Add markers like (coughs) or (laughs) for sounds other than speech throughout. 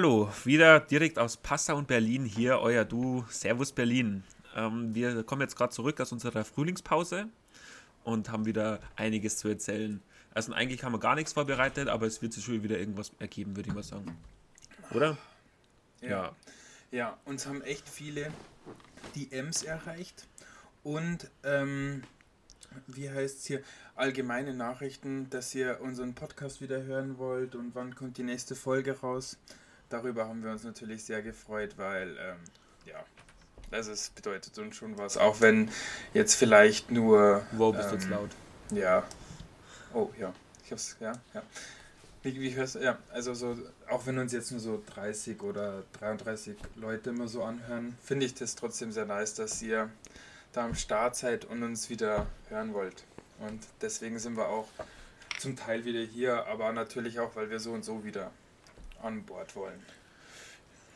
Hallo, wieder direkt aus Passau und Berlin hier, euer Du, Servus Berlin. Ähm, wir kommen jetzt gerade zurück aus unserer Frühlingspause und haben wieder einiges zu erzählen. Also eigentlich haben wir gar nichts vorbereitet, aber es wird sich schon wieder irgendwas ergeben, würde ich mal sagen. Oder? Ja. ja. Ja, uns haben echt viele DMs erreicht und ähm, wie heißt es hier, allgemeine Nachrichten, dass ihr unseren Podcast wieder hören wollt und wann kommt die nächste Folge raus. Darüber haben wir uns natürlich sehr gefreut, weil ähm, ja, also es bedeutet uns schon was, auch wenn jetzt vielleicht nur. Wow, bist ähm, du jetzt laut? Ja. Oh ja, ich hab's, ja, ja. Wie, wie hörst ja, also so, auch wenn uns jetzt nur so 30 oder 33 Leute immer so anhören, finde ich das trotzdem sehr nice, dass ihr da am Start seid und uns wieder hören wollt. Und deswegen sind wir auch zum Teil wieder hier, aber natürlich auch, weil wir so und so wieder an Bord wollen.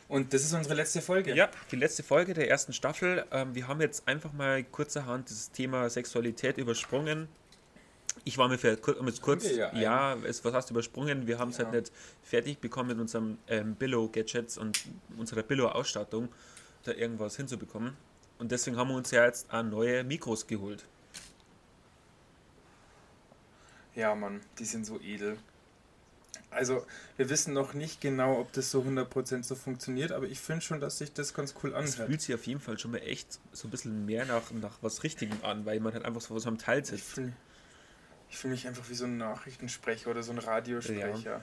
Und das ist unsere letzte Folge. Ja, die letzte Folge der ersten Staffel. Ähm, wir haben jetzt einfach mal kurzerhand das Thema Sexualität übersprungen. Ich war mir für um jetzt kurz, ja, ja es, was hast du übersprungen? Wir haben es ja. halt nicht fertig bekommen mit unserem ähm, Billo-Gadgets und unserer Billo-Ausstattung, da irgendwas hinzubekommen. Und deswegen haben wir uns ja jetzt auch neue Mikros geholt. Ja, Mann, die sind so edel. Also, wir wissen noch nicht genau, ob das so 100% so funktioniert, aber ich finde schon, dass sich das ganz cool anhört. Es fühlt sich auf jeden Fall schon mal echt so ein bisschen mehr nach, nach was Richtigem an, weil man halt einfach so was am Teil sitzt. Ich fühle fühl mich einfach wie so ein Nachrichtensprecher oder so ein Radiosprecher. Ja.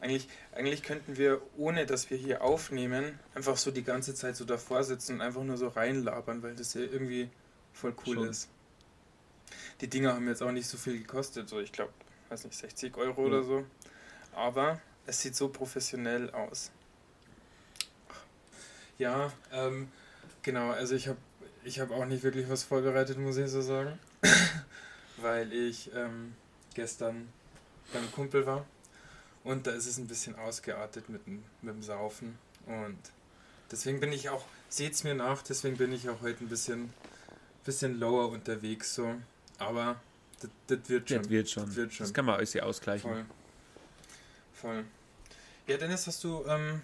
Eigentlich, eigentlich könnten wir, ohne dass wir hier aufnehmen, einfach so die ganze Zeit so davor sitzen und einfach nur so reinlabern, weil das ja irgendwie voll cool schon. ist. Die Dinger haben jetzt auch nicht so viel gekostet, so ich glaube, weiß nicht, 60 Euro mhm. oder so. Aber es sieht so professionell aus. Ja, ähm, genau, also ich habe ich hab auch nicht wirklich was vorbereitet, muss ich so sagen. (coughs) Weil ich ähm, gestern beim Kumpel war und da ist es ein bisschen ausgeartet mit dem, mit dem Saufen. Und deswegen bin ich auch, seht's mir nach, deswegen bin ich auch heute ein bisschen, bisschen lower unterwegs so. Aber das, das wird schon. Das wird schon. Das, wird schon. das kann man alles ausgleichen. Voll. Voll. Ja, Dennis, hast du, ähm,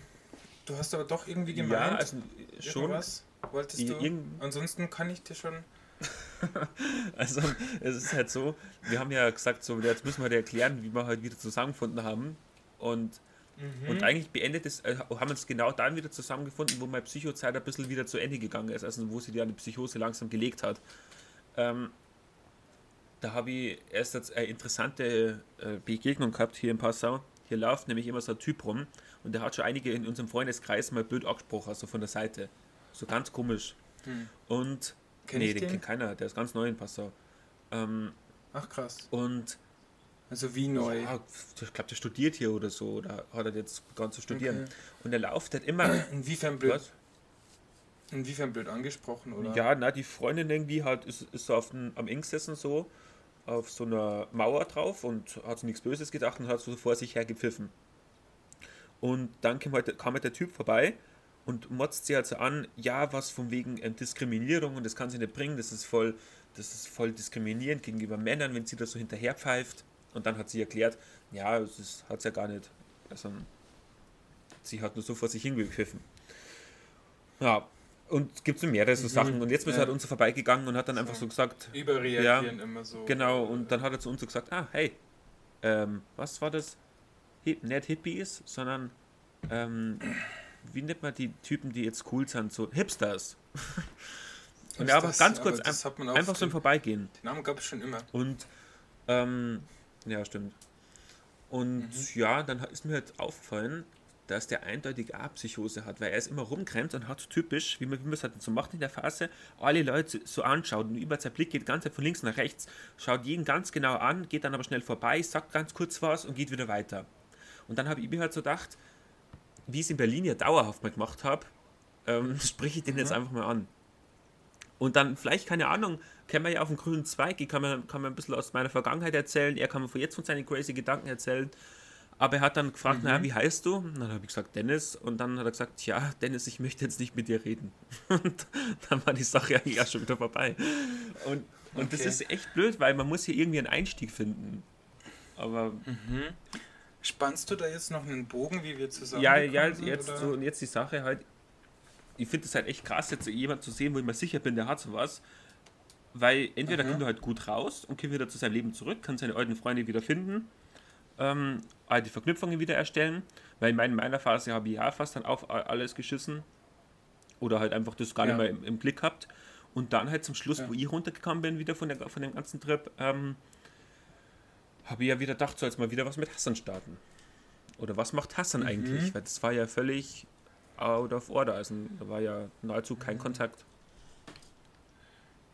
du hast aber doch irgendwie gemeint. Ja, also schon. Was wolltest du? Ansonsten kann ich dir schon. (laughs) also, es ist halt so, wir haben ja gesagt, so, jetzt müssen wir dir erklären, wie wir heute wieder zusammengefunden haben. Und, mhm. und eigentlich beendet es, äh, haben wir uns genau dann wieder zusammengefunden, wo meine Psychozeit ein bisschen wieder zu Ende gegangen ist, also wo sie die eine Psychose langsam gelegt hat. Ähm, da habe ich erst jetzt eine interessante äh, Begegnung gehabt hier in Passau. Hier läuft nämlich immer so ein Typ rum und der hat schon einige in unserem Freundeskreis mal blöd angesprochen, also von der Seite. So ganz komisch. Hm. Und. Kenn nee, den, den kennt keiner, der ist ganz neu in Passau. Ähm, Ach krass. Und. Also wie neu? Ja, ich glaube, der studiert hier oder so, oder hat er jetzt begonnen zu studieren. Okay. Und er läuft halt immer. (clears throat) Inwiefern blöd? Was? Inwiefern blöd angesprochen, oder? Ja, na, die Freundin irgendwie halt ist, ist so auf den, am Eng gesessen so auf so einer Mauer drauf und hat so nichts Böses gedacht und hat so vor sich her gepfiffen. Und dann kam halt, kam halt der Typ vorbei und motzt sie halt so an, ja, was von wegen ähm, Diskriminierung und das kann sie nicht bringen, das ist voll, das ist voll diskriminierend gegenüber Männern, wenn sie da so hinterher pfeift. Und dann hat sie erklärt, ja, das hat sie ja gar nicht. Also, sie hat nur so vor sich hingepfiffen. Ja, und es gibt so mehrere so mhm. Sachen. Und jetzt ist ja. er halt uns so vorbeigegangen und hat dann so. einfach so gesagt. Überreagieren ja, immer so. Genau, und dann hat er zu uns so gesagt, ah, hey, ähm, was war das? Hip, nicht Hippies, sondern ähm, wie nennt man die Typen, die jetzt cool sind, so Hipsters. (laughs) und ja, aber ganz kurz, aber ein, einfach so im Vorbeigehen. Den Namen gab es schon immer. Und ähm, ja, stimmt. Und mhm. ja, dann ist mir halt aufgefallen, dass der eindeutig auch Psychose hat, weil er ist immer rumgrenzt und hat typisch, wie man, wie man es halt so macht in der Phase, alle Leute so anschaut und über sein Blick geht ganz von links nach rechts, schaut jeden ganz genau an, geht dann aber schnell vorbei, sagt ganz kurz was und geht wieder weiter. Und dann habe ich mir halt so gedacht, wie ich es in Berlin ja dauerhaft mal gemacht habe, ähm, (laughs) spreche ich den jetzt mhm. einfach mal an. Und dann vielleicht, keine Ahnung, kennen wir ja auf dem grünen Zweig, ich kann mir, kann mir ein bisschen aus meiner Vergangenheit erzählen, er kann mir von jetzt von seinen crazy Gedanken erzählen aber er hat dann gefragt, mhm. naja, wie heißt du? Und dann habe ich gesagt, Dennis. Und dann hat er gesagt, ja, Dennis, ich möchte jetzt nicht mit dir reden. (laughs) Und dann war die Sache eigentlich auch schon wieder vorbei. Und, und okay. das ist echt blöd, weil man muss hier irgendwie einen Einstieg finden. Aber... Mhm. Spannst du da jetzt noch einen Bogen, wie wir zusammen Ja, ja, jetzt, so, und jetzt die Sache halt, ich finde es halt echt krass, jetzt jemand zu sehen, wo ich mir sicher bin, der hat sowas. Weil entweder mhm. kommt er halt gut raus und kommt wieder zu seinem Leben zurück, kann seine alten Freunde wieder finden, ähm, die Verknüpfungen wieder erstellen. Weil in meiner Phase habe ich ja fast dann auf alles geschissen. Oder halt einfach das gar ja. nicht mehr im, im, Blick gehabt. Und dann halt zum Schluss, ja. wo ich runtergekommen bin, wieder von, der, von dem ganzen Trip, ähm, habe ich ja wieder gedacht, so jetzt mal wieder was mit Hassan starten. Oder was macht Hassan mhm. eigentlich? Weil das war ja völlig out of order. Also da war ja nahezu kein mhm. Kontakt.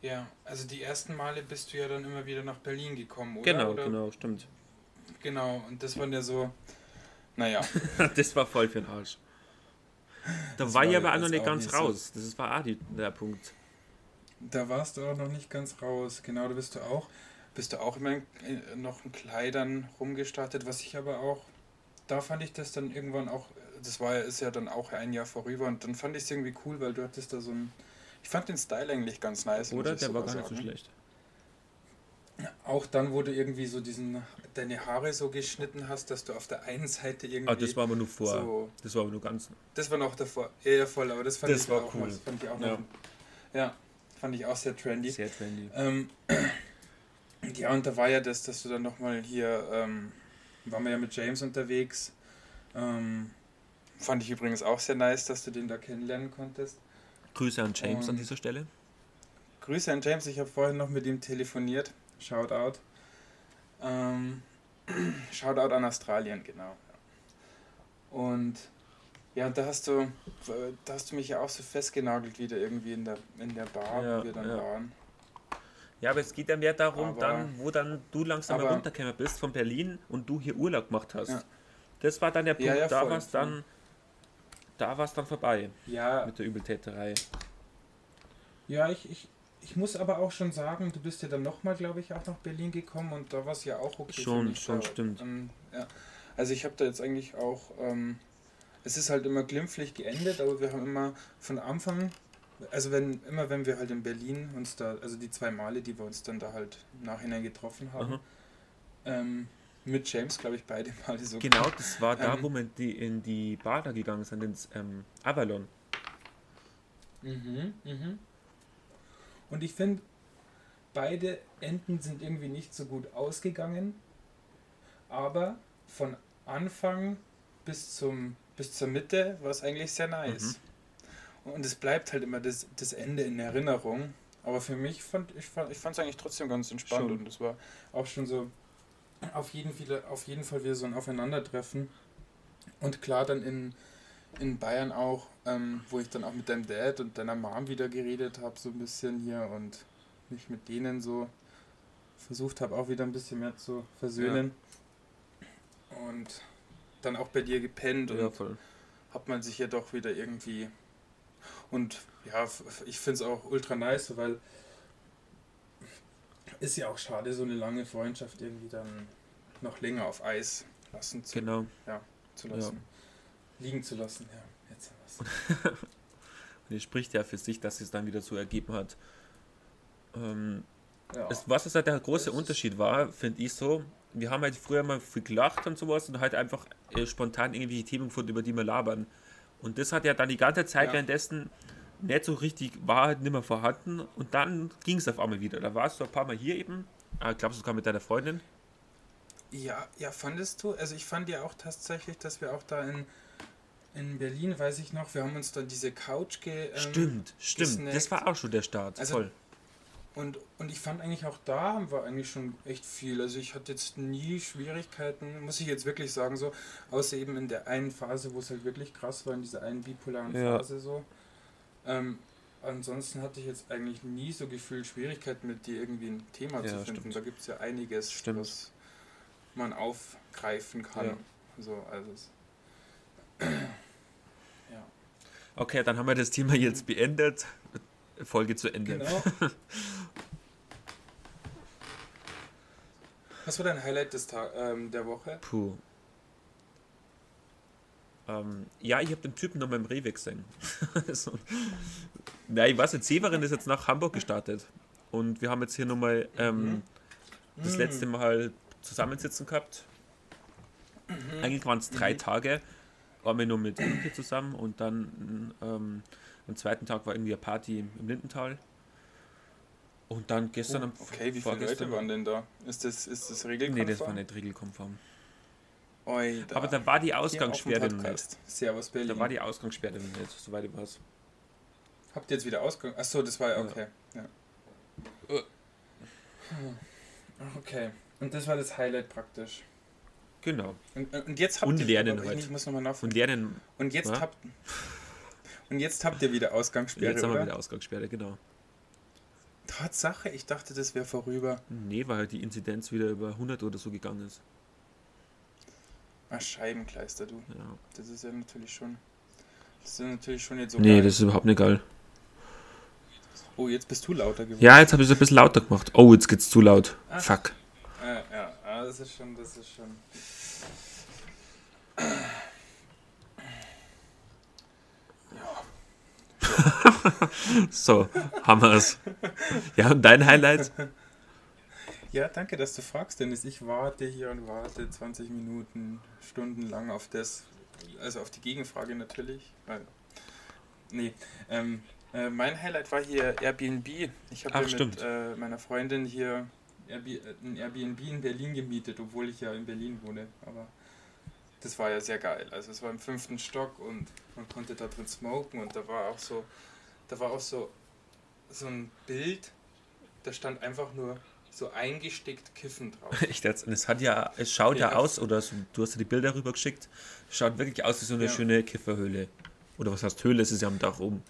Ja, also die ersten Male bist du ja dann immer wieder nach Berlin gekommen, oder? Genau, oder? genau, stimmt. Genau, und das waren ja so, naja. (laughs) das war voll für den Arsch. Da das war ich aber auch noch nicht ganz nicht raus. So. Das war auch die, der Punkt. Da warst du auch noch nicht ganz raus. Genau, da bist du auch, bist du auch immer in, noch in Kleidern rumgestartet, was ich aber auch, da fand ich das dann irgendwann auch, das war ist ja dann auch ein Jahr vorüber und dann fand ich es irgendwie cool, weil du hattest da so ein, ich fand den Style eigentlich ganz nice. Oder? Der war gar nicht so schlecht. Auch dann, wo du irgendwie so diesen, deine Haare so geschnitten hast, dass du auf der einen Seite irgendwie. Ah, das war aber nur vor. So, das war aber nur ganz. Das war noch davor. Ja, ja voll, aber das fand das ich war auch cool. Das fand ich auch ja. Noch, ja, fand ich auch sehr trendy. Sehr trendy. Ähm, (clears throat) ja, und da war ja das, dass du dann nochmal hier, ähm, waren wir ja mit James unterwegs. Ähm, fand ich übrigens auch sehr nice, dass du den da kennenlernen konntest. Grüße an James und an dieser Stelle. Grüße an James, ich habe vorhin noch mit ihm telefoniert. Shoutout. Ähm, (clears throat) Shoutout an Australien, genau. Und ja, da hast du, da hast du mich ja auch so festgenagelt wieder irgendwie in der, in der Bar, ja, wo wir dann ja. waren. Ja, aber es geht ja mehr darum, aber, dann, wo dann du langsam aber, runtergekommen bist von Berlin und du hier Urlaub gemacht hast. Ja. Das war dann der Punkt, ja, da war es dann, da war es dann vorbei ja. mit der Übeltäterei. Ja, ich, ich, ich muss aber auch schon sagen, du bist ja dann nochmal, glaube ich, auch nach Berlin gekommen und da war es ja auch okay. Schon, schon, da, stimmt. Ähm, ja. Also ich habe da jetzt eigentlich auch, ähm, es ist halt immer glimpflich geendet, aber wir haben immer von Anfang, also wenn immer wenn wir halt in Berlin uns da, also die zwei Male, die wir uns dann da halt im Nachhinein getroffen haben, ähm, mit James, glaube ich, beide Male so. Genau, das war da, wo wir die, in die Bar da gegangen sind, ins ähm, Avalon. Mhm, mhm. Und ich finde, beide Enden sind irgendwie nicht so gut ausgegangen. Aber von Anfang bis, zum, bis zur Mitte war es eigentlich sehr nice. Mhm. Und es bleibt halt immer das, das Ende in Erinnerung. Aber für mich fand ich fand ich es eigentlich trotzdem ganz entspannt schon. und es war auch schon so auf jeden, Fall, auf jeden Fall wieder so ein Aufeinandertreffen. Und klar dann in, in Bayern auch, ähm, wo ich dann auch mit deinem Dad und deiner Mom wieder geredet habe, so ein bisschen hier und mich mit denen so versucht habe, auch wieder ein bisschen mehr zu versöhnen. Ja. Und dann auch bei dir gepennt und ja, voll. hat man sich ja doch wieder irgendwie. Und ja, ich finde es auch ultra nice, weil ist ja auch schade, so eine lange Freundschaft irgendwie dann noch länger auf Eis lassen zu, genau. ja, zu lassen. Ja liegen zu lassen. Ja, Und es spricht ja für sich, dass es dann wieder so ergeben hat. Ähm, ja. es, was es halt der große Unterschied war, finde ich so, wir haben halt früher mal viel gelacht und sowas und halt einfach äh, spontan irgendwelche Themen gefunden, über die wir labern. Und das hat ja dann die ganze Zeit ja. währenddessen nicht so richtig, war halt nicht mehr vorhanden und dann ging es auf einmal wieder. Da warst du ein paar Mal hier eben, äh, glaubst du sogar mit deiner Freundin? Ja, ja, fandest du? Also ich fand ja auch tatsächlich, dass wir auch da in in Berlin, weiß ich noch, wir haben uns dann diese Couch ge. Ähm, stimmt, stimmt. Gesnackt. Das war auch schon der Start. Also, Voll. Und, und ich fand eigentlich auch da war eigentlich schon echt viel. Also ich hatte jetzt nie Schwierigkeiten, muss ich jetzt wirklich sagen, so, außer eben in der einen Phase, wo es halt wirklich krass war, in dieser einen bipolaren ja. Phase so. Ähm, ansonsten hatte ich jetzt eigentlich nie so gefühlt Schwierigkeiten mit dir irgendwie ein Thema ja, zu finden. Stimmt. Da gibt es ja einiges, stimmt. was man aufgreifen kann. Ja. So, also (clears throat) Okay, dann haben wir das Thema jetzt beendet. Folge zu Ende. Genau. Was war dein Highlight des Tag, ähm, der Woche? Puh. Ähm, ja, ich habe den Typen noch beim Rewe gesehen. (laughs) so. Nein, ich weiß nicht, Severin ist jetzt nach Hamburg gestartet. Und wir haben jetzt hier nochmal ähm, mhm. das letzte Mal zusammensitzen gehabt. Mhm. Eigentlich waren es drei mhm. Tage, waren wir nur mit Imke zusammen und dann ähm, am zweiten Tag war irgendwie eine Party im Lindental. Und dann gestern oh, Okay, wie viele Leute waren denn da? Ist das, ist das regelkonform? Nee, das war nicht regelkonform. Oi, da. Aber da war die Ausgangssperre nicht. Servus Berlin. Da war die Ausgangssperre nicht, soweit ich weiß. Habt ihr jetzt wieder Ausgang? Achso, das war ja okay. Ja. ja. Okay. Und das war das Highlight praktisch. Genau. Und, und jetzt habt und ihr lernen heute. Ich muss nochmal Und lernen. Und jetzt ja? habt und jetzt habt ihr wieder Ausgangssperre. Jetzt haben wir wieder Ausgangssperre, genau. Tatsache, ich dachte, das wäre vorüber. Nee, weil halt die Inzidenz wieder über 100 oder so gegangen ist. Ach, Scheibenkleister, du. Ja. Das ist ja natürlich schon. Das ist ja natürlich schon jetzt so. Nee, geil. das ist überhaupt nicht geil. Oh, jetzt bist du lauter geworden. Ja, jetzt habe ich es ein bisschen lauter gemacht. Oh, jetzt geht's zu laut. Ach. Fuck. Ja, ja, das ist schon, das ist schon. (laughs) so, haben wir es. Ja, und dein Highlight? Ja, danke, dass du fragst, Dennis. Ich warte hier und warte 20 Minuten, stundenlang auf das, also auf die Gegenfrage natürlich. Weil, nee, ähm, äh, mein Highlight war hier Airbnb. Ich habe mit äh, meiner Freundin hier Airbnb, ein Airbnb in Berlin gemietet, obwohl ich ja in Berlin wohne. Aber das war ja sehr geil. Also es war im fünften Stock und man konnte da drin smoken und da war auch so, da war auch so, so ein Bild, da stand einfach nur so eingestickt Kiffen drauf. Jetzt? Und es hat ja, es schaut ja, ja aus, oder so, du hast ja die Bilder rüber geschickt, schaut wirklich aus wie so eine ja. schöne Kifferhöhle. Oder was heißt Höhle? Es ist ja am Dach oben.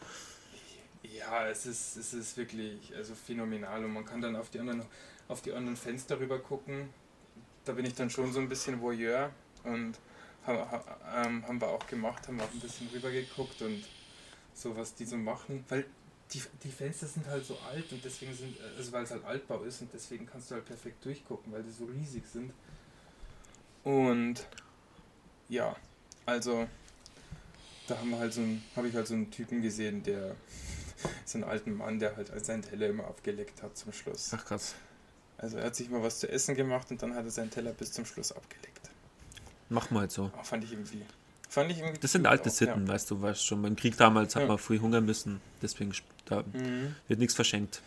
Ja, es ist, es ist wirklich also phänomenal und man kann dann auf die anderen, auf die anderen Fenster rüber gucken. Da bin ich dann schon so ein bisschen Voyeur und haben, haben wir auch gemacht, haben auch ein bisschen rüber geguckt und so, was die so machen. Weil die, die Fenster sind halt so alt und deswegen sind, also weil es halt Altbau ist und deswegen kannst du halt perfekt durchgucken, weil die so riesig sind. Und ja, also da haben wir halt so habe ich halt so einen Typen gesehen, der (laughs) so einen alten Mann, der halt seinen Teller immer abgeleckt hat zum Schluss. Ach krass. Also er hat sich mal was zu essen gemacht und dann hat er seinen Teller bis zum Schluss abgeleckt. Mach mal halt so. Oh, fand ich irgendwie. Fand ich irgendwie das sind alte auch, Sitten, ja. weißt du, weißt schon. Beim Krieg damals ja. hat man früh hungern müssen, deswegen da mhm. wird nichts verschenkt.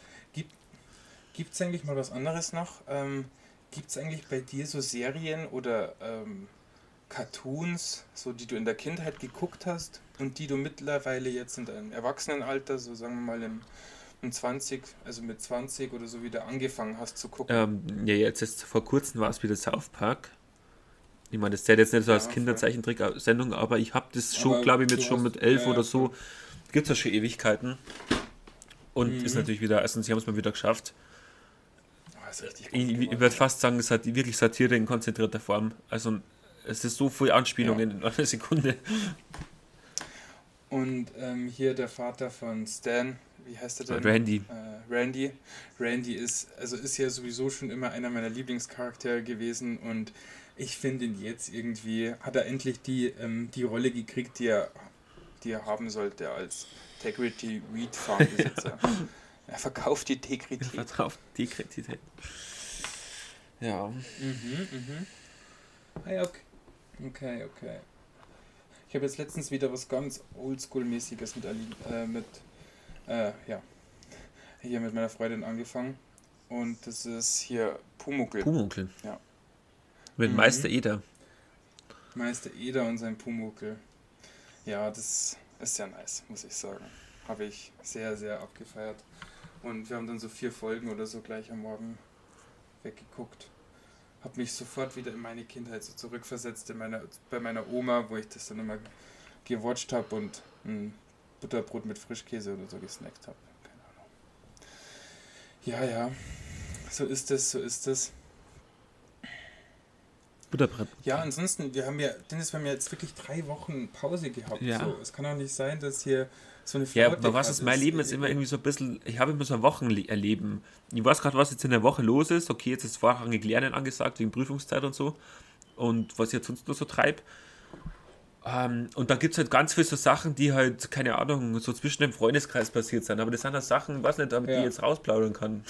Gibt es eigentlich mal was anderes noch? Ähm, Gibt es eigentlich bei dir so Serien oder ähm, Cartoons, so die du in der Kindheit geguckt hast und die du mittlerweile jetzt in deinem Erwachsenenalter, so sagen wir mal im, im 20, also mit 20 oder so wieder angefangen hast zu gucken? Ähm, ja, jetzt ist vor kurzem war es wieder South Park. Ich meine, das zählt jetzt nicht so als ja, Kinderzeichentrick-Sendung, aber ich habe das schon, glaube ich, mit schon mit elf ja, oder so. Gibt es ja schon Ewigkeiten. Und mhm. ist natürlich wieder, erstens, sie haben es mal wieder geschafft. Oh, ich, ich würde fast sagen, es hat wirklich Satire in konzentrierter Form. Also es ist so viel Anspielungen in einer (laughs) Sekunde. Und ähm, hier der Vater von Stan, wie heißt er denn? Randy. Äh, Randy. Randy ist, also ist ja sowieso schon immer einer meiner Lieblingscharaktere gewesen und ich finde ihn jetzt irgendwie, hat er endlich die, ähm, die Rolle gekriegt, die er, die er haben sollte als Integrity Weed Farmbesitzer. (laughs) er verkauft die Integrität. Er verkauft Integrität. Ja. Mhm, mhm. Ah ja, okay. Okay, okay. Ich habe jetzt letztens wieder was ganz Oldschool-mäßiges mit, äh, mit äh, ja, hier mit meiner Freundin angefangen. Und das ist hier Pumuckel. Pumuckel? Ja. Mit mhm. Meister Eder. Meister Eder und sein Pumuckel. Ja, das ist ja nice, muss ich sagen. Habe ich sehr, sehr abgefeiert. Und wir haben dann so vier Folgen oder so gleich am Morgen weggeguckt. Habe mich sofort wieder in meine Kindheit so zurückversetzt, in meiner, bei meiner Oma, wo ich das dann immer gewatcht habe und ein Butterbrot mit Frischkäse oder so gesnackt habe. Keine Ahnung. Ja, ja. So ist es, so ist es. Butterbrett. Ja, ansonsten, wir haben ja, Dennis, wir haben ja jetzt wirklich drei Wochen Pause gehabt. Ja. So, es kann auch nicht sein, dass hier so eine Ja, aber was ist mein Leben jetzt immer irgendwie so ein bisschen, ich habe immer so ein Wochenerleben. Ich weiß gerade, was jetzt in der Woche los ist. Okay, jetzt ist vorrangig Lernen angesagt, wegen Prüfungszeit und so. Und was ich jetzt sonst nur so treibe. Ähm, und dann gibt es halt ganz viele so Sachen, die halt, keine Ahnung, so zwischen dem Freundeskreis passiert sind. Aber das sind halt Sachen, was nicht, damit ja. ich jetzt rausplaudern kann.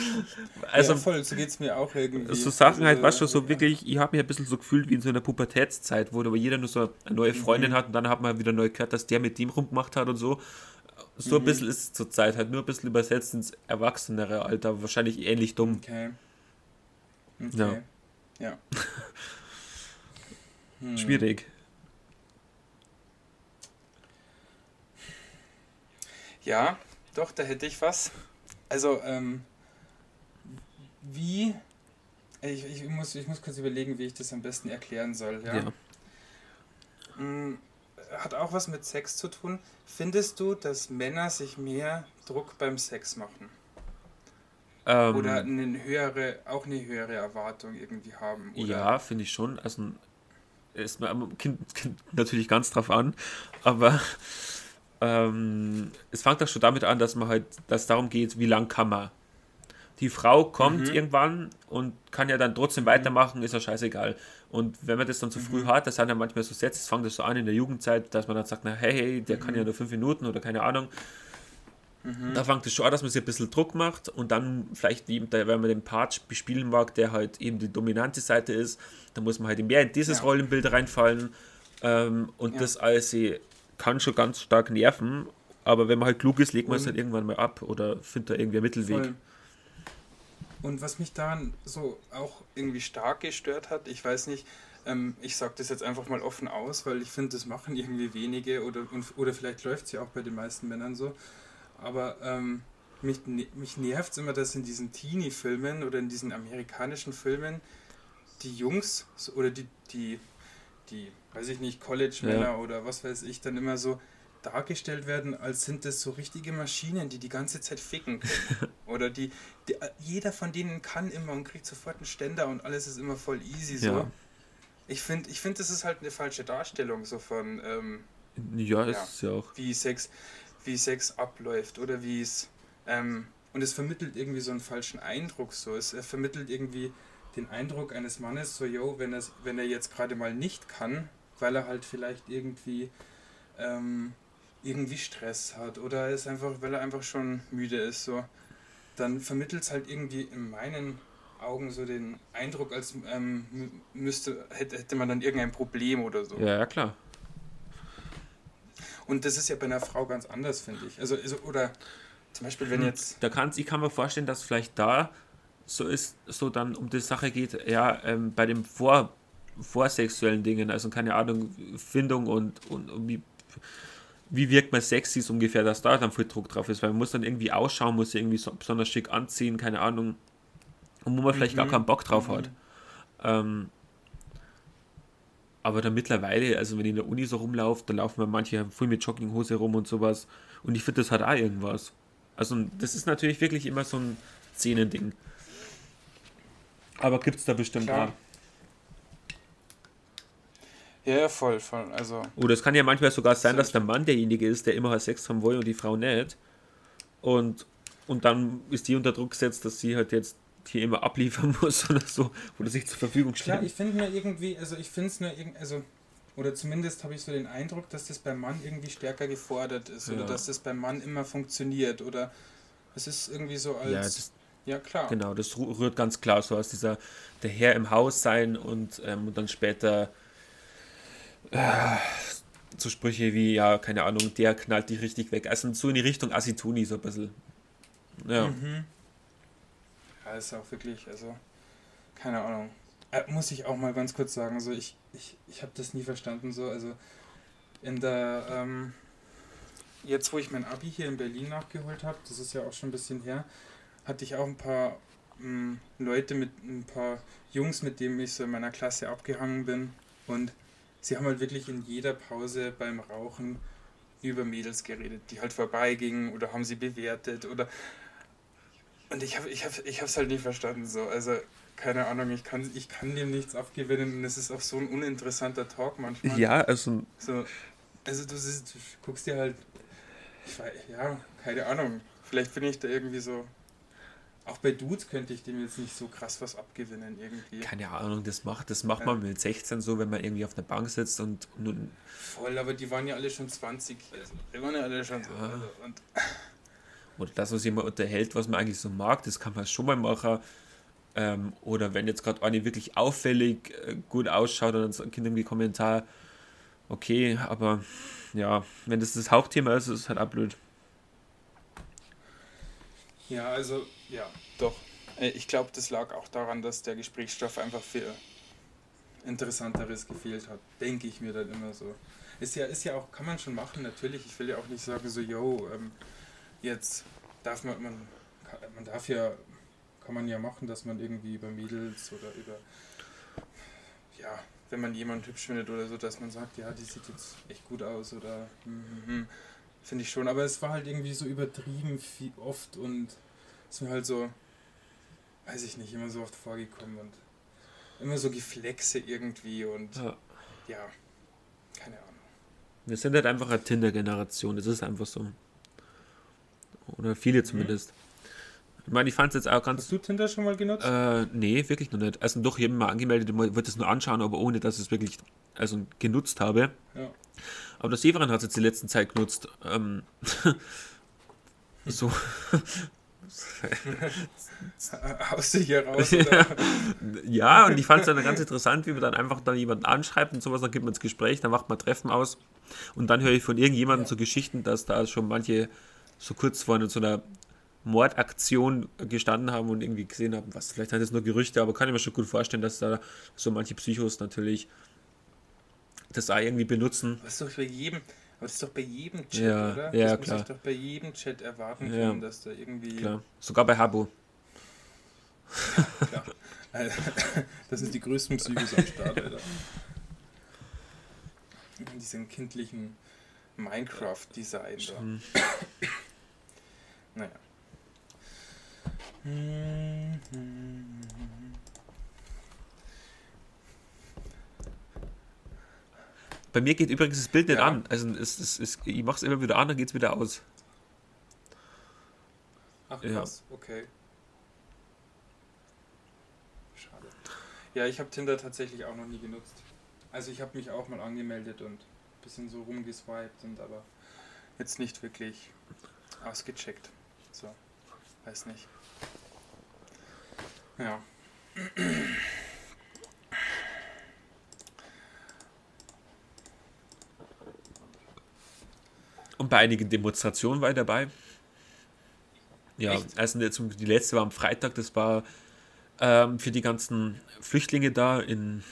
(laughs) also, ja, voll, so geht es mir auch irgendwie. So Sachen halt, was schon so ja. wirklich, ich habe mich ein bisschen so gefühlt wie in so einer Pubertätszeit, wo aber jeder nur so eine neue Freundin mhm. hat und dann hat man wieder neu gehört, dass der mit dem rumgemacht hat und so. So mhm. ein bisschen ist es zur Zeit halt nur ein bisschen übersetzt ins erwachsenere Alter, wahrscheinlich ähnlich dumm. Okay. okay. Ja. Ja. (laughs) hm. Schwierig. Ja, doch, da hätte ich was. Also, ähm, wie. Ich, ich, muss, ich muss kurz überlegen, wie ich das am besten erklären soll. Ja. ja. Hm, hat auch was mit Sex zu tun. Findest du, dass Männer sich mehr Druck beim Sex machen? Ähm, oder eine höhere, auch eine höhere Erwartung irgendwie haben? Oder? Ja, finde ich schon. Also ist kind, kind natürlich ganz drauf an, aber ähm, es fängt doch schon damit an, dass man halt, dass es darum geht, wie lang kann man. Die Frau kommt mhm. irgendwann und kann ja dann trotzdem weitermachen, ist ja scheißegal. Und wenn man das dann zu früh mhm. hat, das sind ja manchmal so Sätze, es fängt das so an in der Jugendzeit, dass man dann sagt, na hey, hey der mhm. kann ja mhm. nur fünf Minuten oder keine Ahnung. Mhm. Da fängt es schon an, dass man sich ein bisschen Druck macht und dann vielleicht, eben, wenn man den Part bespielen mag, der halt eben die dominante Seite ist, dann muss man halt mehr in dieses ja. Rollenbild reinfallen. Ähm, und ja. das alles kann schon ganz stark nerven, aber wenn man halt klug ist, legt man es halt irgendwann mal ab oder findet da irgendwie einen Mittelweg. Voll. Und was mich daran so auch irgendwie stark gestört hat, ich weiß nicht, ähm, ich sage das jetzt einfach mal offen aus, weil ich finde, das machen irgendwie wenige oder, oder vielleicht läuft es ja auch bei den meisten Männern so. Aber ähm, mich, ne, mich nervt es immer, dass in diesen Teenie-Filmen oder in diesen amerikanischen Filmen die Jungs oder die, die, die weiß ich nicht, College-Männer ja. oder was weiß ich, dann immer so dargestellt werden, als sind das so richtige Maschinen, die die ganze Zeit ficken können. (laughs) Oder die, die, jeder von denen kann immer und kriegt sofort einen Ständer und alles ist immer voll easy so. Ja. Ich finde, ich find, das ist halt eine falsche Darstellung so von ähm, ja, ist ja, ja auch. Wie Sex, wie Sex abläuft oder wie es ähm, und es vermittelt irgendwie so einen falschen Eindruck so. Es vermittelt irgendwie den Eindruck eines Mannes so, yo, wenn er, wenn er jetzt gerade mal nicht kann, weil er halt vielleicht irgendwie ähm, irgendwie Stress hat oder ist einfach, weil er einfach schon müde ist, so, dann vermittelt es halt irgendwie in meinen Augen so den Eindruck, als ähm, müsste, hätte, hätte man dann irgendein Problem oder so. Ja, ja, klar. Und das ist ja bei einer Frau ganz anders, finde ich. Also, also, oder zum Beispiel, wenn hm, jetzt. Da kann's, ich kann mir vorstellen, dass vielleicht da so ist, so dann um die Sache geht, ja, ähm, bei den Vor, vorsexuellen Dingen, also keine Ahnung, Findung und, und, und wie wie wirkt man sexy ist ungefähr, dass da dann viel Druck drauf ist, weil man muss dann irgendwie ausschauen, muss irgendwie so besonders schick anziehen, keine Ahnung, und wo man vielleicht mhm. gar keinen Bock drauf mhm. hat. Ähm, aber dann mittlerweile, also wenn ich in der Uni so rumlaufe, da laufen wir manche voll mit Jogginghose rum und sowas. Und ich finde, das hat auch irgendwas. Also das ist natürlich wirklich immer so ein Szenending. Aber gibt es da bestimmt Klar. auch. Ja, voll, voll. Also. Oder es kann ja manchmal sogar sein, dass der Mann derjenige ist, der immer halt Sex haben will und die Frau nicht. Und, und dann ist die unter Druck gesetzt, dass sie halt jetzt hier immer abliefern (laughs) muss oder so, oder sich zur Verfügung stellt. Klar, ich finde nur irgendwie, also ich finde es nur irgendwie, also, oder zumindest habe ich so den Eindruck, dass das beim Mann irgendwie stärker gefordert ist, ja. oder dass das beim Mann immer funktioniert, oder es ist irgendwie so als. Ja, das, ja, klar. Genau, das rührt ganz klar so aus dieser, der Herr im Haus sein und, ähm, und dann später äh, so Sprüche wie, ja, keine Ahnung, der knallt dich richtig weg. Also so in die Richtung Asituni so ein bisschen. Ja. Mhm. Ja, ist auch wirklich, also, keine Ahnung. Äh, muss ich auch mal ganz kurz sagen, also ich, ich, ich habe das nie verstanden, so, also in der, ähm, jetzt wo ich mein Abi hier in Berlin nachgeholt habe, das ist ja auch schon ein bisschen her, hatte ich auch ein paar ähm, Leute mit, ein paar Jungs, mit denen ich so in meiner Klasse abgehangen bin und sie haben halt wirklich in jeder Pause beim Rauchen über Mädels geredet, die halt vorbeigingen oder haben sie bewertet oder und ich habe ich hab, ich es halt nicht verstanden so. Also keine Ahnung, ich kann, ich kann dem nichts abgewinnen und es ist auch so ein uninteressanter Talk manchmal. Ja, also. So, also du, siehst, du guckst dir halt, ich ja, keine Ahnung, vielleicht bin ich da irgendwie so Auch bei Dudes könnte ich dem jetzt nicht so krass was abgewinnen irgendwie. Keine Ahnung, das macht, das macht ja. man mit 16 so, wenn man irgendwie auf der Bank sitzt und nun. Voll, aber die waren ja alle schon 20. Die waren ja alle schon so. Ja. Und (laughs) oder das, was jemand unterhält, was man eigentlich so mag, das kann man schon mal machen. Ähm, oder wenn jetzt gerade eine wirklich auffällig äh, gut ausschaut, dann sagt Kind irgendwie Kommentar, okay, aber ja, wenn das das Hauptthema ist, ist es halt auch blöd. Ja, also, ja, doch. Äh, ich glaube, das lag auch daran, dass der Gesprächsstoff einfach für Interessanteres gefehlt hat. Denke ich mir dann immer so. Ist ja, ist ja auch, kann man schon machen, natürlich. Ich will ja auch nicht sagen, so, yo, ähm, jetzt darf man, man, man darf ja, kann man ja machen, dass man irgendwie über Mädels oder über, ja, wenn man jemanden hübsch findet oder so, dass man sagt, ja, die sieht jetzt echt gut aus oder hm, hm. Finde ich schon. Aber es war halt irgendwie so übertrieben viel, oft und es ist mir halt so, weiß ich nicht, immer so oft vorgekommen und immer so Geflexe irgendwie und ja, ja keine Ahnung. Wir sind halt einfach eine Tinder-Generation, das ist einfach so. Oder viele zumindest. Ich meine, ich fand es jetzt auch ganz. Hast du Tinder schon mal genutzt? Äh, nee, wirklich noch nicht. Also doch, ich habe mal angemeldet, ich würde es nur anschauen, aber ohne, dass ich es wirklich also, genutzt habe. Ja. Aber der Severin hat es jetzt die letzten Zeit genutzt. Ähm, (laughs) so. (laughs) Aus du hier raus? ja, und ich fand es dann ganz interessant, wie man dann einfach dann jemanden anschreibt und sowas, dann gibt man ins Gespräch, dann macht man Treffen aus und dann höre ich von irgendjemandem ja. so Geschichten, dass da schon manche so kurz vor so einer Mordaktion gestanden haben und irgendwie gesehen haben, was vielleicht hat es nur Gerüchte, aber kann ich mir schon gut vorstellen, dass da so manche Psychos natürlich das auch irgendwie benutzen. Ist doch bei jedem, aber das ist doch bei jedem Chat, ja, oder? Ja, das klar. muss ich doch bei jedem Chat erwarten ja. können, dass da irgendwie. Klar. Sogar bei Habo. Ja, klar. (laughs) Das sind die größten Psychos am Start, Alter. Diesen kindlichen Minecraft-Design da. naja. Bei mir geht übrigens das Bild nicht ja. an. Also es, es, es, ich mache es immer wieder an, dann geht es wieder aus. Ach krass, ja. okay. Schade. Ja, ich habe Tinder tatsächlich auch noch nie genutzt. Also ich habe mich auch mal angemeldet und ein bisschen so rumgeswiped und aber jetzt nicht wirklich ausgecheckt. So, weiß nicht. Ja. Und bei einigen Demonstrationen war ich dabei. Ja, Echt? also die letzte war am Freitag, das war ähm, für die ganzen Flüchtlinge da in,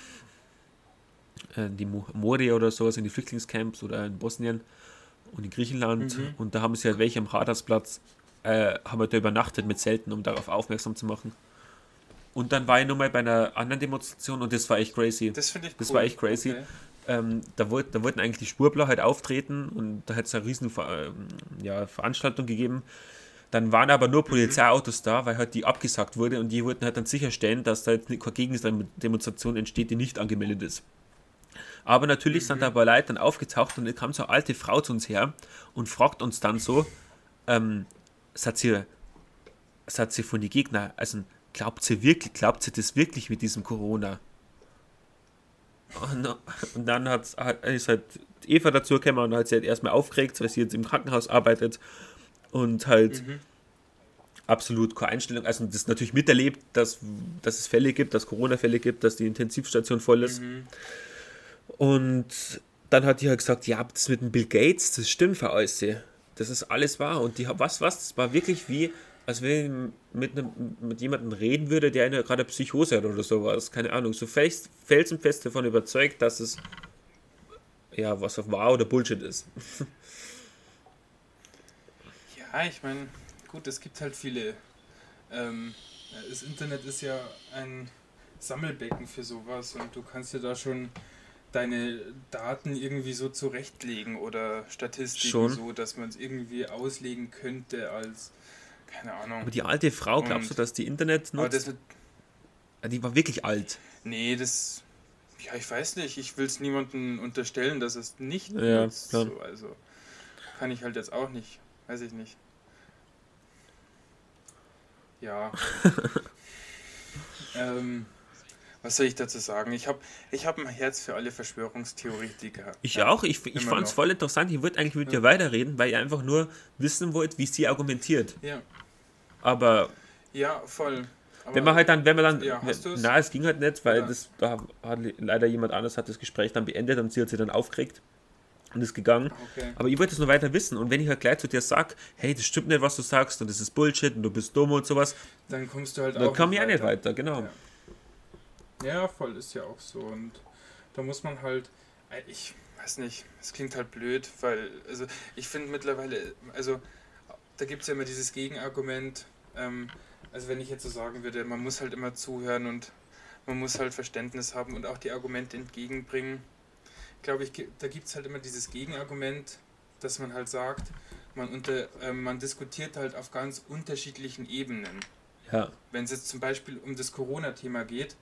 in äh, die Moria oder sowas, in die Flüchtlingscamps oder in Bosnien und in Griechenland. Mhm. Und da haben sie halt welche am Radarsplatz, äh, haben wir da übernachtet mit Zelten, um darauf aufmerksam zu machen. Und dann war ich nochmal bei einer anderen Demonstration und das war echt crazy. Das finde ich Das war echt crazy. Okay. Ähm, da, wollt, da wollten eigentlich die Spurbler halt auftreten und da hat es eine riesen ähm, ja, Veranstaltung gegeben. Dann waren aber nur Polizeiautos da, weil halt die abgesagt wurde und die wollten halt dann sicherstellen, dass da jetzt keine Gegendemonstration entsteht, die nicht angemeldet ist. Aber natürlich mhm. sind da ein paar Leute dann aufgetaucht und dann kam so eine alte Frau zu uns her und fragt uns dann so, ähm, sagt sie, sagt sie von den Gegnern, also glaubt sie wirklich, glaubt sie das wirklich mit diesem Corona? Und, und dann hat, ist halt Eva dazu gekommen und hat sie halt erstmal aufgeregt, weil sie jetzt im Krankenhaus arbeitet und halt mhm. absolut keine Einstellung, also das natürlich miterlebt, dass, dass es Fälle gibt, dass Corona-Fälle gibt, dass die Intensivstation voll ist. Mhm. Und dann hat die halt gesagt, ja, das mit dem Bill Gates, das stimmt für alles. Das ist alles wahr. Und die was, was, das war wirklich wie, als wenn ich mit, einem, mit jemandem reden würde, der eine gerade Psychose hat oder sowas. Keine Ahnung. So fest, felsenfest davon überzeugt, dass es ja was auf wahr oder Bullshit ist. (laughs) ja, ich meine, gut, es gibt halt viele. Ähm, das Internet ist ja ein Sammelbecken für sowas und du kannst dir da schon deine Daten irgendwie so zurechtlegen oder Statistiken Schon. so, dass man es irgendwie auslegen könnte als keine Ahnung. Aber die alte Frau, glaubst Und, du, dass die Internet nutzt? Mit, die war wirklich alt. Nee, das. Ja, ich weiß nicht. Ich will es niemandem unterstellen, dass es nicht ja, nutzt. So, also kann ich halt jetzt auch nicht. Weiß ich nicht. Ja. (laughs) ähm, was soll ich dazu sagen? Ich habe ich hab ein Herz für alle Verschwörungstheoretiker. Ich auch. Ich, ich fand es voll interessant. Ich würde eigentlich mit ja. dir weiterreden, weil ihr einfach nur wissen wollt, wie sie argumentiert. Ja. Aber. Ja, voll. Aber wenn man halt dann, wenn man dann, ja, na, es ging halt nicht, weil das, da hat leider jemand anderes hat das Gespräch dann beendet und sie hat sich dann aufgeregt und ist gegangen. Okay. Aber ich wollte es nur weiter wissen. Und wenn ich halt gleich zu dir sage, hey, das stimmt nicht, was du sagst und das ist Bullshit und du bist dumm und sowas, dann kommst du halt dann auch. Dann komme ich auch nicht weiter, genau. Ja. Ja, voll ist ja auch so. Und da muss man halt, äh, ich weiß nicht, es klingt halt blöd, weil, also ich finde mittlerweile, also da gibt es ja immer dieses Gegenargument, ähm, also wenn ich jetzt so sagen würde, man muss halt immer zuhören und man muss halt Verständnis haben und auch die Argumente entgegenbringen. Glaube ich, da gibt es halt immer dieses Gegenargument, dass man halt sagt, man, unter, äh, man diskutiert halt auf ganz unterschiedlichen Ebenen. Ja. Wenn es jetzt zum Beispiel um das Corona-Thema geht,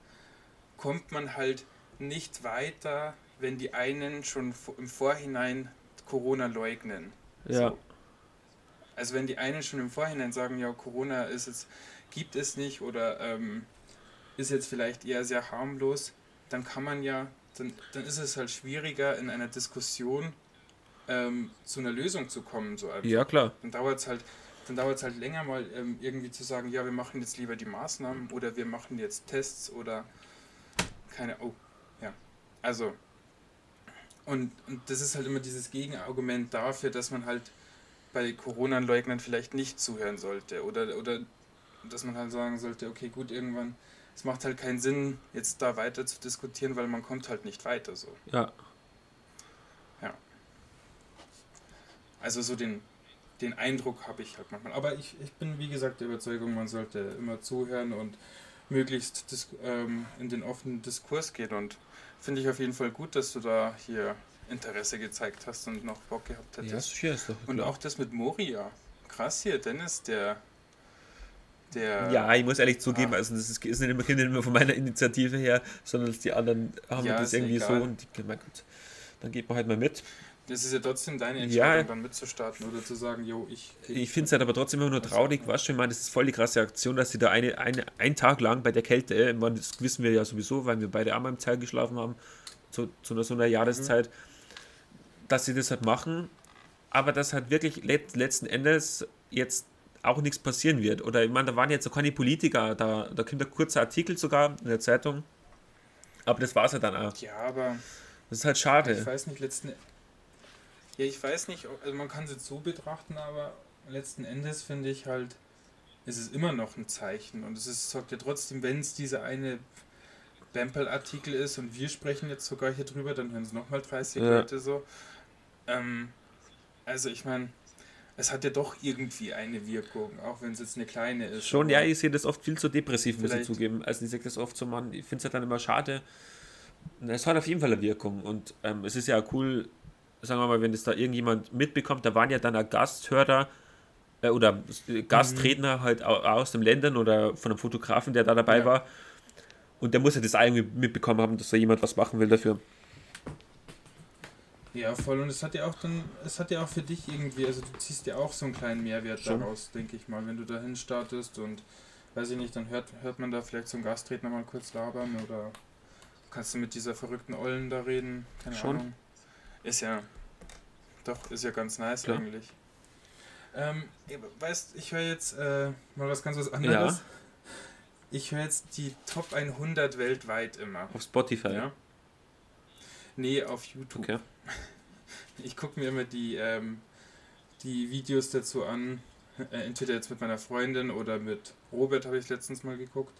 kommt man halt nicht weiter, wenn die einen schon im Vorhinein Corona leugnen. Ja. So. Also wenn die einen schon im Vorhinein sagen, ja, Corona ist es, gibt es nicht oder ähm, ist jetzt vielleicht eher sehr harmlos, dann kann man ja, dann, dann ist es halt schwieriger in einer Diskussion ähm, zu einer Lösung zu kommen. So einfach. Ja, klar. Dann dauert es halt, dann dauert es halt länger mal ähm, irgendwie zu sagen, ja, wir machen jetzt lieber die Maßnahmen oder wir machen jetzt Tests oder keine. Oh, ja. Also. Und, und das ist halt immer dieses Gegenargument dafür, dass man halt bei Corona-Leugnern vielleicht nicht zuhören sollte. Oder, oder dass man halt sagen sollte, okay, gut, irgendwann, es macht halt keinen Sinn, jetzt da weiter zu diskutieren, weil man kommt halt nicht weiter so. Ja. Ja. Also so den, den Eindruck habe ich halt manchmal. Aber ich, ich bin, wie gesagt, der Überzeugung, man sollte immer zuhören und möglichst ähm, in den offenen Diskurs geht. Und finde ich auf jeden Fall gut, dass du da hier Interesse gezeigt hast und noch Bock gehabt hättest. Ja, ist doch und auch das mit Moria. Krass hier, Dennis, der. Der, ja, ich muss ehrlich zugeben, ah. also das ist, ist nicht, immer, nicht immer von meiner Initiative her, sondern die anderen haben ja, das irgendwie egal. so und die, mein Gott, dann geht man halt mal mit. Das ist ja trotzdem deine Entscheidung, ja, dann mitzustarten oder zu sagen, jo, ich. Ich finde es halt aber trotzdem immer nur traurig, was schon, ich meine, das ist voll die krasse Aktion, dass sie da eine, eine, einen Tag lang bei der Kälte, das wissen wir ja sowieso, weil wir beide einmal im Teil geschlafen haben, zu, zu einer, so einer Jahreszeit, mhm. Dass sie das halt machen, aber dass halt wirklich let, letzten Endes jetzt auch nichts passieren wird. Oder ich meine, da waren jetzt so keine Politiker, da, da kommt ein kurzer Artikel sogar in der Zeitung, aber das war es ja dann auch. Ja, aber. Das ist halt schade. Ich weiß nicht, letzten ja, ich weiß nicht, also man kann es jetzt so betrachten, aber letzten Endes finde ich halt, es ist immer noch ein Zeichen und es ist, sagt ja trotzdem, wenn es dieser eine Bempel-Artikel ist und wir sprechen jetzt sogar hier drüber, dann hören es nochmal 30 ja. Leute so. Ähm, also ich meine, es hat ja doch irgendwie eine Wirkung, auch wenn es jetzt eine kleine ist. Schon, ja, ich sehe das oft viel zu depressiv, muss ich zugeben. Also ich sage das oft so, man, ich finde es halt dann immer schade. Es hat auf jeden Fall eine Wirkung und ähm, es ist ja cool, sagen wir mal, wenn es da irgendjemand mitbekommt, da waren ja dann ein Gasthörer äh, oder Gastredner mhm. halt aus den Ländern oder von einem Fotografen, der da dabei ja. war. Und der muss ja das irgendwie mitbekommen haben, dass da jemand was machen will dafür. Ja, voll. Und es hat ja auch dann, es hat ja auch für dich irgendwie, also du ziehst ja auch so einen kleinen Mehrwert Schon. daraus, denke ich mal, wenn du dahin startest und weiß ich nicht, dann hört, hört man da vielleicht einen Gastredner mal kurz labern oder kannst du mit dieser verrückten Ollen da reden, keine Schon. Ahnung. Ist ja, doch, ist ja ganz nice Klar. eigentlich. Ähm, weißt, ich höre jetzt äh, mal was ganz was anderes. Ja. Ich höre jetzt die Top 100 weltweit immer. Auf Spotify? Ja. Nee, auf YouTube. Okay. Ich gucke mir immer die, ähm, die Videos dazu an. Äh, entweder jetzt mit meiner Freundin oder mit Robert habe ich letztens mal geguckt.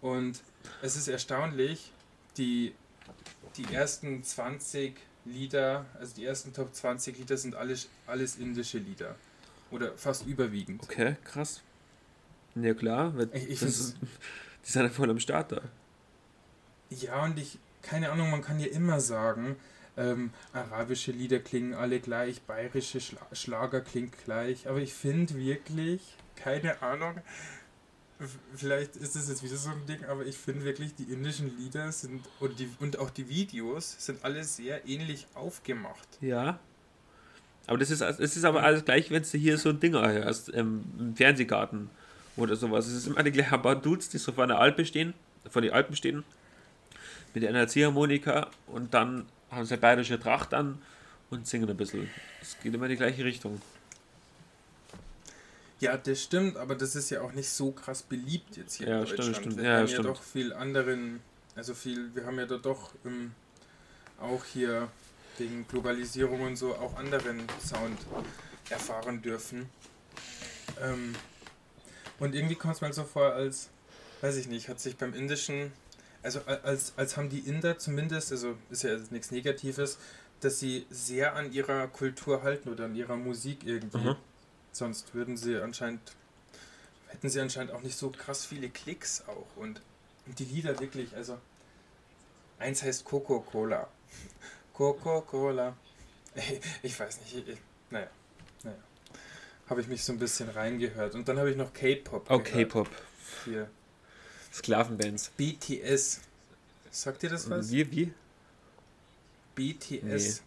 Und es ist erstaunlich, die, die ersten 20 Lieder, also die ersten Top 20 Lieder sind alles, alles indische Lieder. Oder fast überwiegend. Okay, krass. Ja klar, ich, ich ist, die sind ja voll am Start da. Ja, und ich, keine Ahnung, man kann ja immer sagen, ähm, arabische Lieder klingen alle gleich, bayerische Schla Schlager klingt gleich, aber ich finde wirklich, keine Ahnung, vielleicht ist es jetzt wieder so ein Ding, aber ich finde wirklich, die indischen Lieder sind und, die, und auch die Videos sind alle sehr ähnlich aufgemacht. Ja. Aber das ist, das ist aber alles gleich, wenn du hier so ein Ding hast, ähm, im Fernsehgarten oder sowas. Es ist immer die gleichen paar Dudes, die so vor der Alpe stehen, vor die Alpen stehen, mit der Ziehharmonika und dann haben sie bayerische Tracht an und singen ein bisschen. Es geht immer in die gleiche Richtung. Ja, das stimmt, aber das ist ja auch nicht so krass beliebt jetzt hier Ja, in stimmt, Deutschland. stimmt. Wir Ja, haben stimmt. ja doch viel anderen, also viel, wir haben ja da doch ähm, auch hier wegen Globalisierung und so auch anderen Sound erfahren dürfen. Ähm, und irgendwie kommt es mir so vor, als, weiß ich nicht, hat sich beim Indischen, also als, als haben die Inder zumindest, also ist ja jetzt nichts Negatives, dass sie sehr an ihrer Kultur halten oder an ihrer Musik irgendwie. Mhm. Sonst würden sie anscheinend, hätten sie anscheinend auch nicht so krass viele Klicks auch. Und, und die Lieder wirklich, also eins heißt Coca-Cola. (laughs) Coca-Cola. (laughs) Ich weiß nicht, ich, naja, naja. Habe ich mich so ein bisschen reingehört. Und dann habe ich noch K-Pop. Oh. K-Pop. Hier. Sklavenbands. BTS. Sagt ihr das was? Wie, wie? BTS.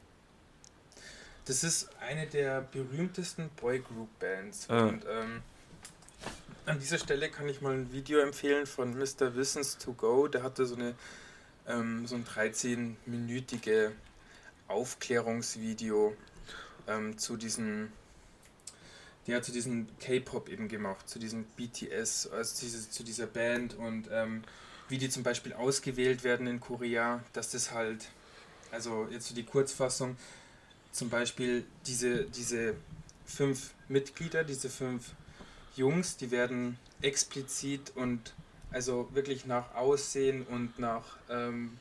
Das ist eine der berühmtesten Boygroup-Bands. Ah. Und ähm, an dieser Stelle kann ich mal ein Video empfehlen von Mr. Wissens to Go. Der hatte so eine ähm, so ein 13-minütige Aufklärungsvideo ähm, zu diesen der hat zu diesem K-Pop eben gemacht, zu diesem BTS, also diese, zu dieser Band und ähm, wie die zum Beispiel ausgewählt werden in Korea, dass das halt, also jetzt so die Kurzfassung, zum Beispiel diese, diese fünf Mitglieder, diese fünf Jungs, die werden explizit und also wirklich nach Aussehen und nach, ähm,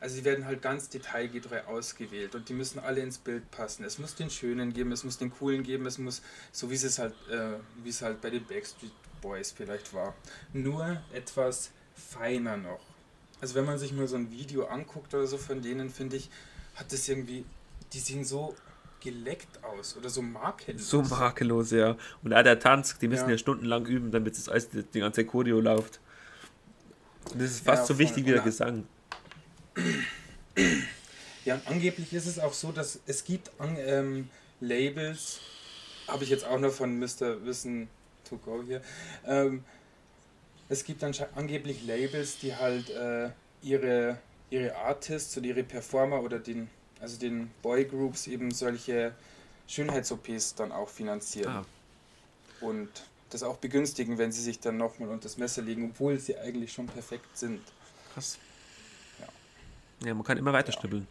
also sie werden halt ganz detailgetreu ausgewählt und die müssen alle ins Bild passen. Es muss den Schönen geben, es muss den Coolen geben, es muss, so wie es halt, äh, wie es halt bei den Backstreet Boys vielleicht war. Nur etwas feiner noch. Also wenn man sich mal so ein Video anguckt oder so von denen, finde ich, hat das irgendwie, die sehen so geleckt aus oder so makellos. So makellos, ja. Und auch der Tanz, die müssen ja, Ja. stundenlang üben, damit das alles, die ganze Choreo läuft. Und das ist fast Ja, so wichtig wie der Gesang. Ja, und angeblich ist es auch so, dass es gibt ähm, Labels, habe ich jetzt auch noch von Mr. Wissen to go hier, ähm, es gibt angeblich Labels, die halt äh, ihre, ihre Artists oder ihre Performer oder den, also den Boygroups eben solche Schönheits-OPs dann auch finanzieren Ah, und das auch begünstigen, wenn sie sich dann nochmal unter das Messer legen, obwohl sie eigentlich schon perfekt sind. krass. Ja, man kann immer weiter schnibbeln.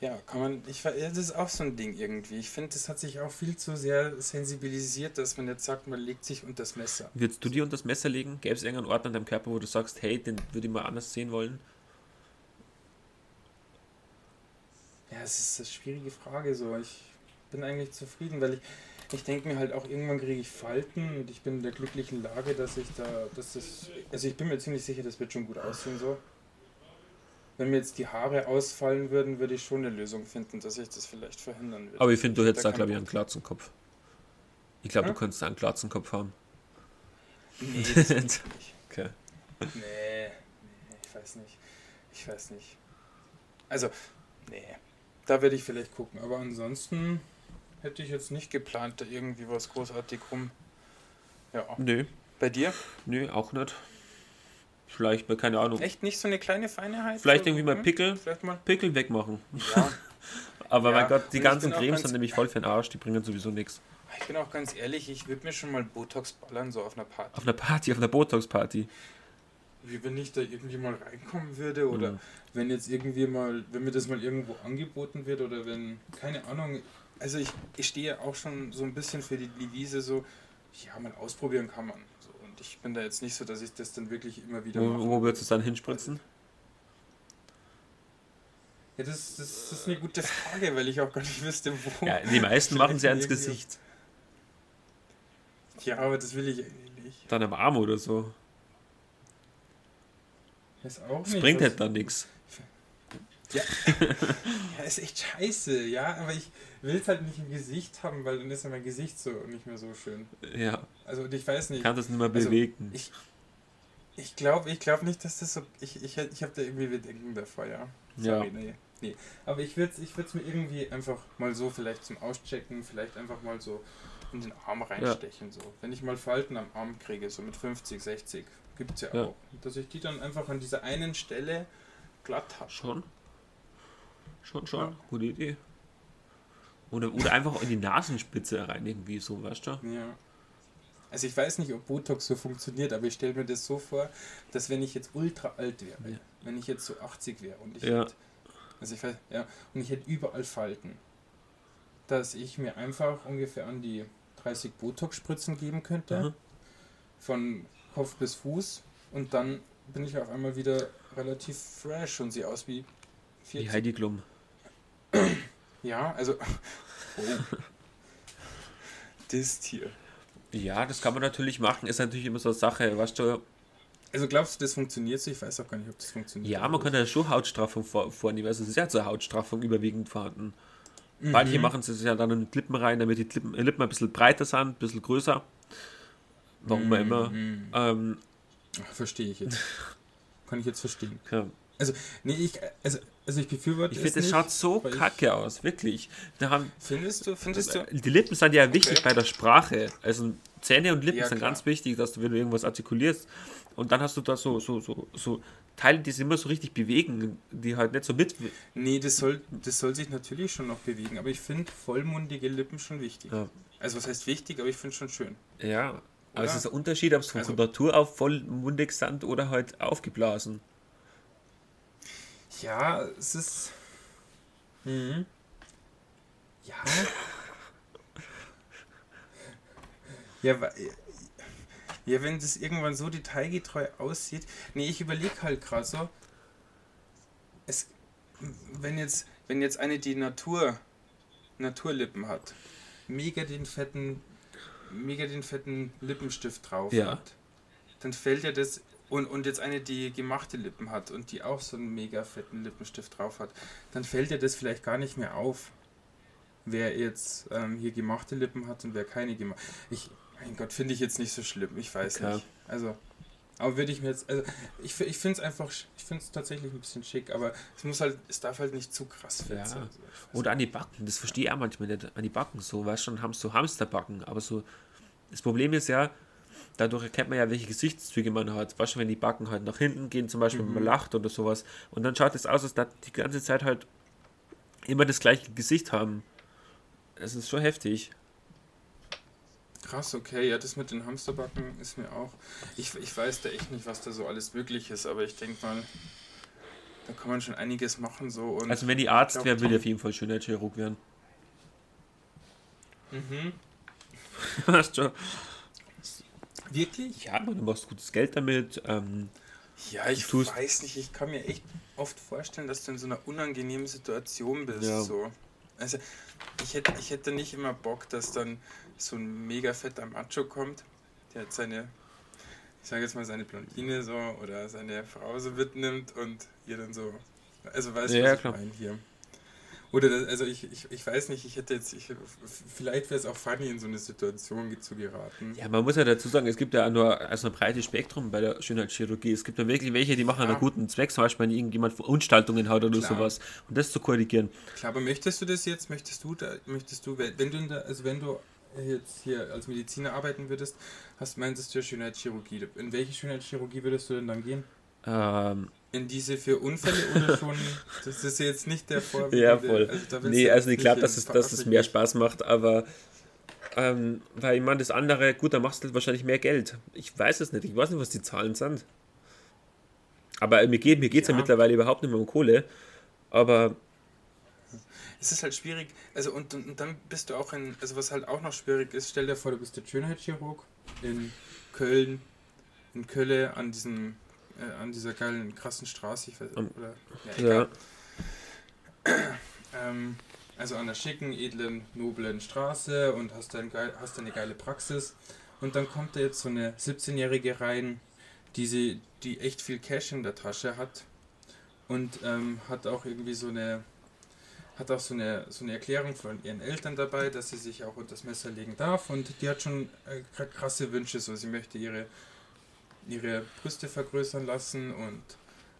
Ja, kann man, ich das ist auch so ein Ding irgendwie. Ich finde, das hat sich auch viel zu sehr sensibilisiert, dass man jetzt sagt, man legt sich unter das Messer. Würdest du dir unter das Messer legen? Gäbe es irgendeinen Ort an deinem Körper, wo du sagst, hey, den würde ich mal anders sehen wollen? Ja, es ist eine schwierige Frage so. Ich bin eigentlich zufrieden, weil ich, ich denke mir halt auch, irgendwann kriege ich Falten und ich bin in der glücklichen Lage, dass ich da, dass das, also ich bin mir ziemlich sicher, das wird schon gut aussehen so. Wenn mir jetzt die Haare ausfallen würden, würde ich schon eine Lösung finden, dass ich das vielleicht verhindern würde. Aber ich finde, du hättest da, glaube ich, Bock einen Glatzenkopf. Ich glaube, Hä? du könntest einen Glatzenkopf haben. Nee, (laughs) das nicht. Okay. Nee, nee, ich weiß nicht. Ich weiß nicht. Also, nee. Da werde ich vielleicht gucken. Aber ansonsten hätte ich jetzt nicht geplant, da irgendwie was großartig rum. Ja. Nö, Bei dir? nö, auch nicht. Vielleicht mal, keine Ahnung. Echt nicht so eine kleine Feinheit? Vielleicht irgendwie mal? Pickel, mal. Pickel wegmachen. Ja. (laughs) Aber Ja, mein Gott, die und ganzen Cremes sind nämlich voll für den Arsch, die bringen sowieso nichts. Ich bin auch ganz ehrlich, ich würde mir schon mal Botox ballern, so auf einer Party. Auf einer Party, auf einer Botox-Party. Wie wenn ich da irgendwie mal reinkommen würde oder Mhm. wenn jetzt irgendwie mal, wenn mir das mal irgendwo angeboten wird oder wenn, keine Ahnung, also ich, ich stehe auch schon so ein bisschen für die Devise so, ja, mal ausprobieren kann man. So, und ich bin da jetzt nicht so, dass ich das dann wirklich immer wieder Wo, mache. wo würdest du es dann hinspritzen? Ja, das, das, das ist eine gute Frage, weil ich auch gar nicht wüsste, wo. Ja, die meisten machen sie (laughs) Irgendwie- Gesicht. Ja, aber das will ich eigentlich nicht. Dann am Arm oder so. Das Das bringt halt dann nichts. Ja. (laughs) ja, ist echt scheiße, ja, aber ich will es halt nicht im Gesicht haben, weil dann ist ja mein Gesicht so nicht mehr so schön. Ja, Also ich weiß nicht. kann das nicht mehr Also, bewegen. ich- Ich glaube ich glaub nicht, dass das so. Ich, ich, ich habe da irgendwie Bedenken davor, ja. Ja. Sorry, nee. Nee, aber ich würde es ich mir irgendwie einfach mal so vielleicht zum Auschecken, vielleicht einfach mal so in den Arm reinstechen. Ja. So. Wenn ich mal Falten am Arm kriege, so mit 50, 60, gibt es ja, ja, auch. Dass ich die dann einfach an dieser einen Stelle glatt habe. Schon. Schon, schon. Ja. Gute Idee. Oder, oder einfach in die Nasenspitze rein, irgendwie so, weißt du? Ja. Also ich weiß nicht, ob Botox so funktioniert, aber ich stelle mir das so vor, dass wenn ich jetzt ultra alt wäre, ja. wenn ich jetzt so 80 wäre und ich ja. hätte, also ich weiß, ja, und ich hätte überall Falten, dass ich mir einfach ungefähr an die 30 Botox-Spritzen geben könnte, mhm. von Kopf bis Fuß und dann bin ich auf einmal wieder relativ fresh und sehe aus wie 40. Wie Heidi Klum. Ja, also. Oh. das Tier. Ja, das kann man natürlich machen, ist natürlich immer so eine Sache, weißt du. Also glaubst du, das funktioniert so? Ich weiß auch gar nicht, ob das funktioniert. Ja, man kann ja schon Hautstraffung vornehmen. Also es ist ja zur Hautstraffung überwiegend vorhanden. Mhm. Manche machen es ja dann in Lippen rein, damit die Lippen, Lippen ein bisschen breiter sind, ein bisschen größer. Warum mhm. immer. Ähm, Verstehe ich jetzt. (laughs) kann ich jetzt verstehen. Ja. Also, nee, ich, also, also ich befürworte Ich finde, es schaut so kacke aus, wirklich. Da haben, findest du, findest du? Die Lippen sind ja wichtig okay. bei der Sprache. Also Zähne und Lippen ja, sind klar. ganz wichtig, dass du, wenn du irgendwas artikulierst, und dann hast du da so, so, so, so Teile, die sich immer so richtig bewegen, die halt nicht so mit. Nee, das soll, das soll sich natürlich schon noch bewegen, aber ich finde vollmundige Lippen schon wichtig. Ja. Also was heißt wichtig, aber ich finde schon schön. Ja, aber es ist ein Unterschied, ob es von also, Natur auf vollmundig sind oder halt aufgeblasen. Ja, es ist. Mhm. Ja. (laughs) ja, ja, wenn das irgendwann so detailgetreu aussieht. Nee, ich überlege halt gerade so. Es, wenn jetzt, wenn jetzt eine die Natur, Naturlippen hat, mega den fetten, mega den fetten Lippenstift drauf ja. hat, dann fällt ja das und, und jetzt eine, die gemachte Lippen hat und die auch so einen mega fetten Lippenstift drauf hat, dann fällt dir das vielleicht gar nicht mehr auf, wer jetzt ähm, hier gemachte Lippen hat und wer keine gemachte. Ich, mein Gott, finde ich jetzt nicht so schlimm, ich weiß okay. nicht. Also, aber würde ich mir jetzt, also ich, ich finde es einfach, ich finde es tatsächlich ein bisschen schick, aber es muss halt, es darf halt nicht zu krass fett ja. sein. Also, Oder an die Backen, das verstehe ich auch manchmal nicht, an die Backen so, weißt du, schon haben so Hamsterbacken, aber so, das Problem ist ja, dadurch erkennt man ja, welche Gesichtszüge man hat. Weißt du, wenn die Backen halt nach hinten gehen, zum Beispiel, mhm. wenn man mhm. lacht oder sowas. Und dann schaut es aus, als dass die ganze Zeit halt immer das gleiche Gesicht haben. Das ist schon heftig. Krass, okay, ja, das mit den Hamsterbacken ist mir auch. Ich, ich weiß da echt nicht, was da so alles möglich ist, aber ich denke mal, da kann man schon einiges machen. So und also, wenn die Arzt wäre, würde auf jeden Fall Schönheitschirurg werden. Mhm. (laughs) Hast du Wirklich? Ja, du machst gutes Geld damit. Ähm, ja, ich weiß nicht. Ich kann mir echt oft vorstellen, dass du in so einer unangenehmen Situation bist. Ja. So. Also, ich hätte, ich hätte nicht immer Bock, dass dann so ein mega fetter Macho kommt, der hat seine, ich sage jetzt mal, seine Blondine so oder seine Frau so mitnimmt und ihr dann so. Also, weißt du, ja, was ich meine hier? Oder, das, also ich, ich, ich weiß nicht, ich hätte jetzt, ich, vielleicht wäre es auch funny, in so eine Situation zu geraten. Ja, man muss ja dazu sagen, es gibt ja nur also ein breites Spektrum bei der Schönheitschirurgie. Es gibt ja wirklich welche, die machen ja. einen guten Zweck, zum Beispiel, wenn irgendjemand Verunstaltungen hat oder Klar. sowas. Und das zu korrigieren. Klar, aber möchtest du das jetzt, möchtest du da, möchtest du, wenn du, der, also wenn du jetzt hier als Mediziner arbeiten würdest, hast meinst du ja Schönheitschirurgie. In welche Schönheitschirurgie würdest du denn dann gehen? Ähm, in diese für Unfälle oder (laughs) schon? Das ist jetzt nicht der Vorbild. Ja, voll. Also nee, also ich glaube, dass es, dass es mehr Spaß macht, aber ähm, weil ich meine, das andere, gut, da machst du halt wahrscheinlich mehr Geld. Ich weiß es nicht, ich weiß nicht, was die Zahlen sind. Aber mir geht mir geht's ja. ja mittlerweile überhaupt nicht mehr um Kohle. Aber es ist halt schwierig, also und, und, und, dann bist du auch in, also was halt auch noch schwierig ist, stell dir vor, du bist der Schönheitschirurg in Köln, in Kölle an diesem äh, an dieser geilen, krassen Straße. Ich weiß, um, oder, ja, ja. (clears throat) ähm, also an der schicken, edlen, noblen Straße und hast, dann geil, hast eine geile Praxis. Und dann kommt da jetzt so eine 17-Jährige rein, die, sie, die echt viel Cash in der Tasche hat und ähm, hat auch irgendwie so eine hat auch so eine, so eine Erklärung von ihren Eltern dabei, dass sie sich auch unter das Messer legen darf und die hat schon äh, krasse Wünsche, so sie möchte ihre ihre Brüste vergrößern lassen und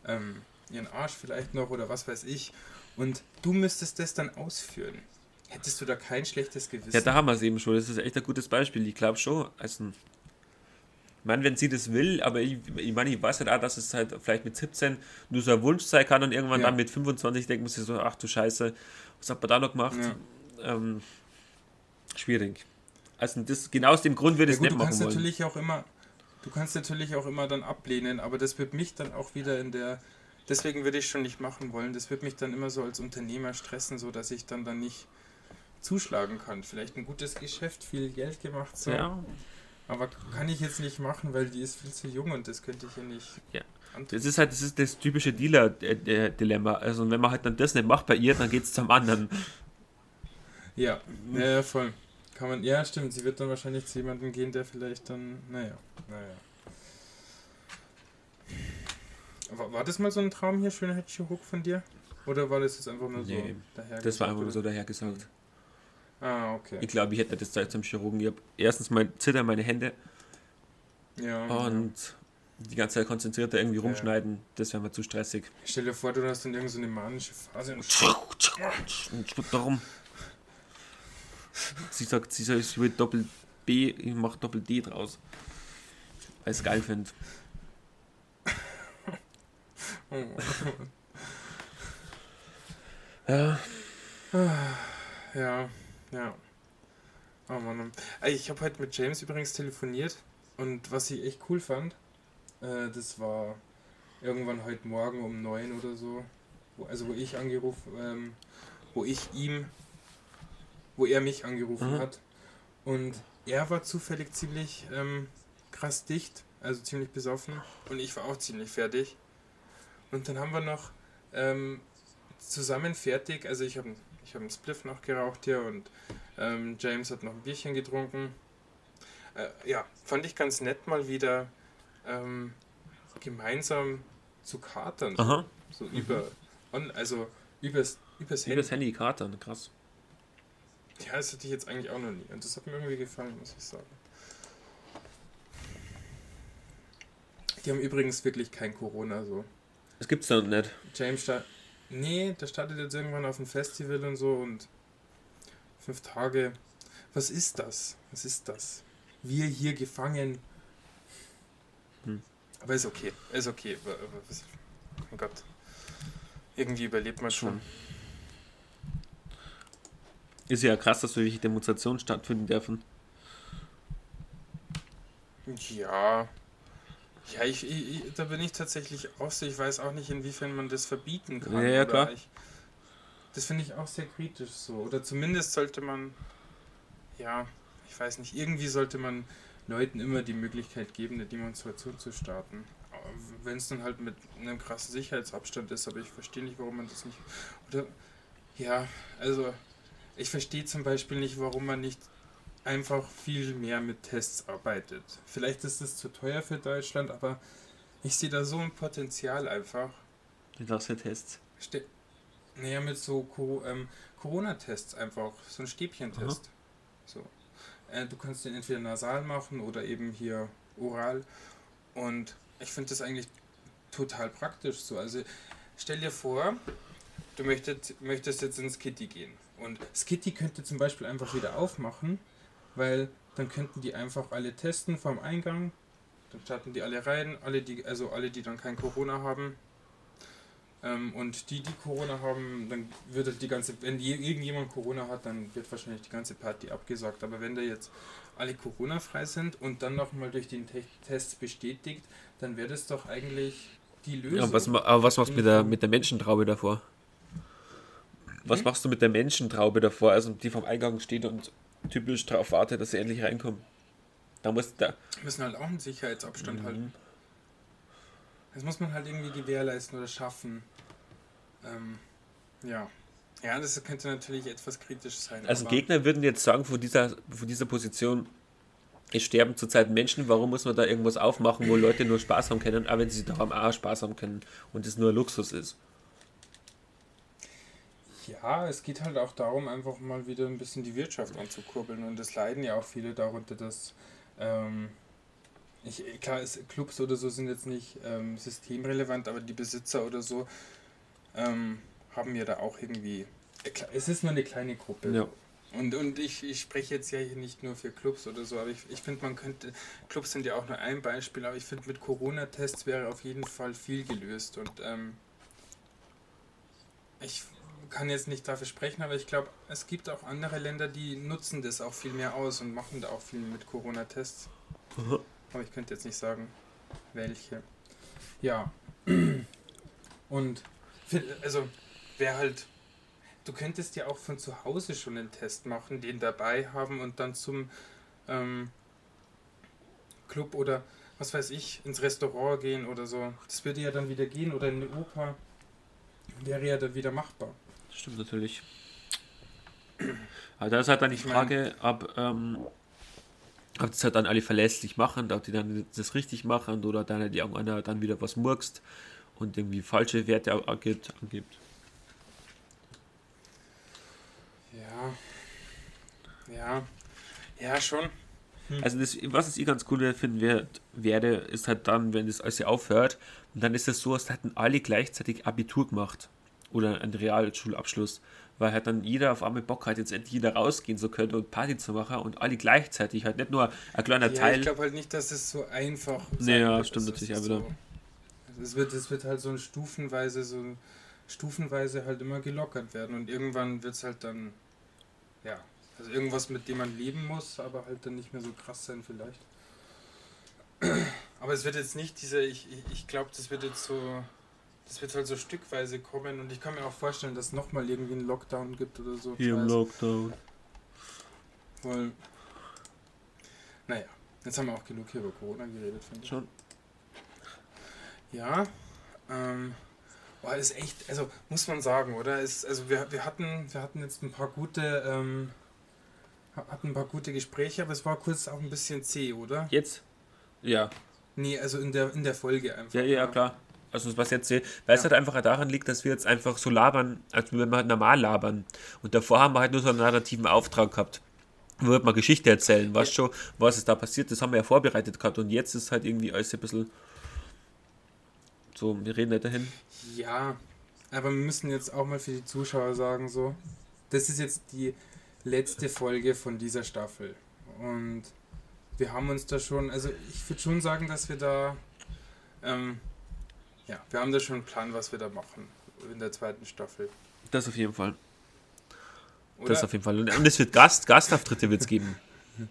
ähm, ihren Arsch vielleicht noch oder was weiß ich. Und du müsstest das dann ausführen. Hättest du da kein schlechtes Gewissen? Ja, da haben wir es eben schon. Das ist echt ein gutes Beispiel. Ich glaube schon. Also, ich meine, wenn sie das will, aber ich, ich meine, ich weiß halt auch, dass es halt vielleicht mit 17 nur so ein Wunsch sein kann und irgendwann ja. dann mit 25 denkt man sich so, ach du Scheiße, was hat man da noch gemacht? Ja. Ähm, schwierig. Also das, genau aus dem Grund würde ich ja, es nicht machen wollen. Natürlich auch immer, du kannst natürlich auch immer dann ablehnen, aber das wird mich dann auch wieder in der, deswegen würde ich schon nicht machen wollen, das wird mich dann immer so als Unternehmer stressen, so dass ich dann dann nicht zuschlagen kann. Vielleicht ein gutes Geschäft, viel Geld gemacht, so. Ja. Aber kann ich jetzt nicht machen, weil die ist viel zu jung und das könnte ich ja nicht. Ja. Das ist halt das, ist das typische Dealer-Dilemma. Also wenn man halt dann das nicht macht bei ihr, dann geht es zum anderen. Ja, ja, voll. Kann man, ja, stimmt. Sie wird dann wahrscheinlich zu jemandem gehen, der vielleicht dann, naja, naja. War, war das mal so ein Traum hier, Schönheitschirurg von dir? Oder war das jetzt einfach nur so nee, daher Das war einfach nur so dahergesagt. Ah, okay. Ich glaube, ich hätte das Zeit zum Chirurgen. Ich habe erstens mal zittern meine Hände. Ja. Und ja. die ganze Zeit konzentriert da irgendwie rumschneiden. Ja. Das wäre mir zu stressig. Stell dir vor, du hast dann irgendeine so manische Phase und schluckt darum. Sie sagt, sie soll, ich will Doppel B, ich mache Doppel D draus. Weil ich es geil finde. ja. Ja. Ja. Oh Mann. Ich habe heute mit James übrigens telefoniert und was ich echt cool fand, äh, das war irgendwann heute Morgen um neun oder so, wo, also wo ich angerufen, ähm, wo ich ihm, wo er mich angerufen mhm. hat und er war zufällig ziemlich ähm, krass dicht, also ziemlich besoffen und ich war auch ziemlich fertig und dann haben wir noch ähm, zusammen fertig, also ich habe ich habe einen Spliff noch geraucht hier und ähm, James hat noch ein Bierchen getrunken. Äh, ja, fand ich ganz nett mal wieder ähm, gemeinsam zu katern. Aha. So mhm. über, on, also übers, übers Handy. Übers Handy katern, krass. Ja, das hatte ich jetzt eigentlich auch noch nie. Und das hat mir irgendwie gefallen, muss ich sagen. Die haben übrigens wirklich kein Corona so. Das gibt's doch nicht. James, da, Nee, der startet jetzt irgendwann auf ein Festival und so und fünf Tage. Was ist das? Was ist das? Wir hier gefangen. Hm. Aber ist okay. Ist okay. Mein Gott. Irgendwie überlebt man schon. Ist ja krass, dass solche Demonstrationen stattfinden dürfen. Ja, ja, ich, ich, da bin ich tatsächlich auch so. Ich weiß auch nicht, inwiefern man das verbieten kann. Ja, ja klar. Ich, das finde ich auch sehr kritisch so. Oder zumindest sollte man, ja, ich weiß nicht, irgendwie sollte man Leuten immer die Möglichkeit geben, eine Demonstration zu starten. Wenn es dann halt mit einem krassen Sicherheitsabstand ist, aber ich verstehe nicht, warum man das nicht. Oder, ja, also, ich verstehe zum Beispiel nicht, warum man nicht einfach viel mehr mit Tests arbeitet. Vielleicht ist es zu teuer für Deutschland, aber ich sehe da so ein Potenzial einfach. Mit was für Tests? Ste naja, mit so Co ähm, Corona-Tests einfach, so ein Stäbchentest. So. Äh, du kannst den entweder nasal machen oder eben hier oral. Und ich finde das eigentlich total praktisch so. Also stell dir vor, du möchtest, möchtest jetzt ins Kitty gehen. Und Skitty könnte zum Beispiel einfach wieder aufmachen weil dann könnten die einfach alle testen vom Eingang. Dann starten die alle rein, alle die, also alle, die dann kein Corona haben. Ähm, und die, die Corona haben, dann wird halt die ganze, wenn irgendjemand Corona hat, dann wird wahrscheinlich die ganze Party abgesagt. Aber wenn da jetzt alle Corona-frei sind und dann nochmal durch den Te Test bestätigt, dann wäre das doch eigentlich die Lösung. Ja, was, aber was machst du mit der, mit der Menschentraube davor? Was hm? machst du mit der Menschentraube davor, also die vom Eingang steht und typisch darauf wartet, dass sie endlich reinkommen. Da muss da. müssen halt auch einen Sicherheitsabstand mhm. halten. Das muss man halt irgendwie gewährleisten oder schaffen. Ähm, ja. Ja, das könnte natürlich etwas kritisch sein. Also Gegner würden jetzt sagen, vor dieser, vor dieser Position, es sterben zurzeit Menschen, warum muss man da irgendwas aufmachen, wo Leute nur Spaß haben können, aber wenn sie doch am A Spaß haben können und es nur Luxus ist. Ja, es geht halt auch darum, einfach mal wieder ein bisschen die Wirtschaft anzukurbeln. Und es leiden ja auch viele darunter, dass ähm, ich, klar, es, Clubs oder so sind jetzt nicht ähm, systemrelevant, aber die Besitzer oder so ähm, haben wir da auch irgendwie. Äh, es ist nur eine kleine Gruppe. Ja. Und, und ich, ich spreche jetzt ja hier nicht nur für Clubs oder so, aber ich, ich finde, man könnte, Clubs sind ja auch nur ein Beispiel, aber ich finde, mit Corona-Tests wäre auf jeden Fall viel gelöst. Und ähm, ich kann jetzt nicht dafür sprechen, aber ich glaube, es gibt auch andere Länder, die nutzen das auch viel mehr aus und machen da auch viel mit Corona-Tests. Mhm. Aber ich könnte jetzt nicht sagen, welche. Ja. (clears throat) Und also wäre halt, du könntest ja auch von zu Hause schon einen Test machen, den dabei haben und dann zum ähm, Club oder was weiß ich, ins Restaurant gehen oder so. Das würde ja dann wieder gehen oder in eine Oper. Wäre ja dann wieder machbar. Das stimmt natürlich. Aber da ist halt dann die Frage, ob, ähm, ob das halt dann alle verlässlich machen, ob die dann das richtig machen oder dann die irgendeiner dann wieder was murkst und irgendwie falsche Werte angibt. angibt. Ja. Ja. Ja, schon. Hm. Also das, was ich ganz cool finden werd, werde, ist halt dann, wenn das alles aufhört, und dann ist es so, als hätten alle gleichzeitig Abitur gemacht oder einen Realschulabschluss, weil halt dann jeder auf einmal Bock hat, jetzt endlich wieder rausgehen zu können und Party zu machen und alle gleichzeitig, halt nicht nur ein kleiner ja, Teil. Ich glaube halt nicht, dass es so einfach ist. Naja, stimmt natürlich auch wieder. So, es, wird, es wird halt so stufenweise, so stufenweise halt immer gelockert werden und irgendwann wird es halt dann, ja, also irgendwas, mit dem man leben muss, aber halt dann nicht mehr so krass sein vielleicht. (clears throat) Aber es wird jetzt nicht diese, ich, ich glaube, das wird jetzt so, das wird halt so stückweise kommen und ich kann mir auch vorstellen, dass es nochmal irgendwie einen Lockdown gibt oder so. Hier im Lockdown. Weil, naja, jetzt haben wir auch genug hier über Corona geredet, finde ich. Schon. Ja, ähm, war ist echt, also muss man sagen, oder? Ist, also wir, wir hatten, wir hatten jetzt ein paar gute, ähm, hatten ein paar gute Gespräche, aber es war kurz auch ein bisschen zäh, oder? Jetzt? Ja. Nee, also in der, in der Folge einfach. Ja, ja, klar. Also was jetzt sehe, weil ja. es halt einfach daran liegt, dass wir jetzt einfach so labern, als wenn wir halt normal labern. Und davor haben wir halt nur so einen narrativen Auftrag gehabt. Wo wird man Geschichte erzählen, was schon, was ist da passiert, das haben wir ja vorbereitet gehabt und jetzt ist halt irgendwie alles ein bisschen so, wir reden nicht dahin. Ja, aber wir müssen jetzt auch mal für die Zuschauer sagen, so, das ist jetzt die letzte Folge von dieser Staffel. Und wir haben uns da schon, also ich würde schon sagen, dass wir da, ähm, ja, wir haben da schon einen Plan, was wir da machen in der zweiten Staffel. Das auf jeden Fall. Oder? Das auf jeden Fall. Und es wird Gast, Gastauftritte wird es geben. (laughs)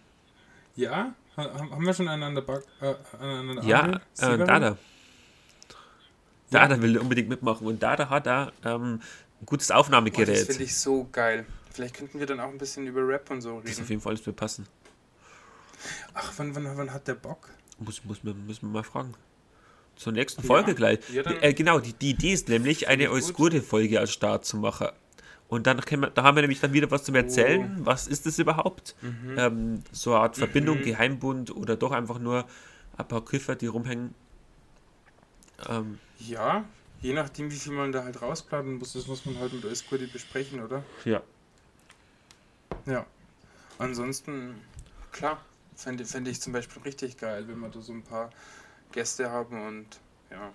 Ja? Haben wir schon einander Back, äh, aneinander Ja, äh, Dada. Dada will unbedingt mitmachen und Dada hat da ähm, ein gutes Aufnahmegerät. Oh, das finde ich so geil. Vielleicht könnten wir dann auch ein bisschen über Rap und so reden. Das auf jeden Fall alles mir passen. Ach, wann, wann, wann hat der Bock? Muss, muss, müssen wir mal fragen. Zur nächsten Folge ja. gleich. Ja, äh, genau, die, die Idee ist nämlich, eine Oscurde-Folge als Start zu machen. Und dann wir, da haben wir nämlich dann wieder was zum Erzählen. Oh. Was ist das überhaupt? Mhm. Ähm, so eine Art Verbindung, mhm. Geheimbund oder doch einfach nur ein paar Kiffer, die rumhängen. Ähm, ja, je nachdem, wie viel man da halt rausplanen muss, das muss man halt mit Oscurde besprechen, oder? Ja. Ja. Ansonsten, klar, fände fänd ich zum Beispiel richtig geil, wenn wir da so ein paar Gäste haben und ja.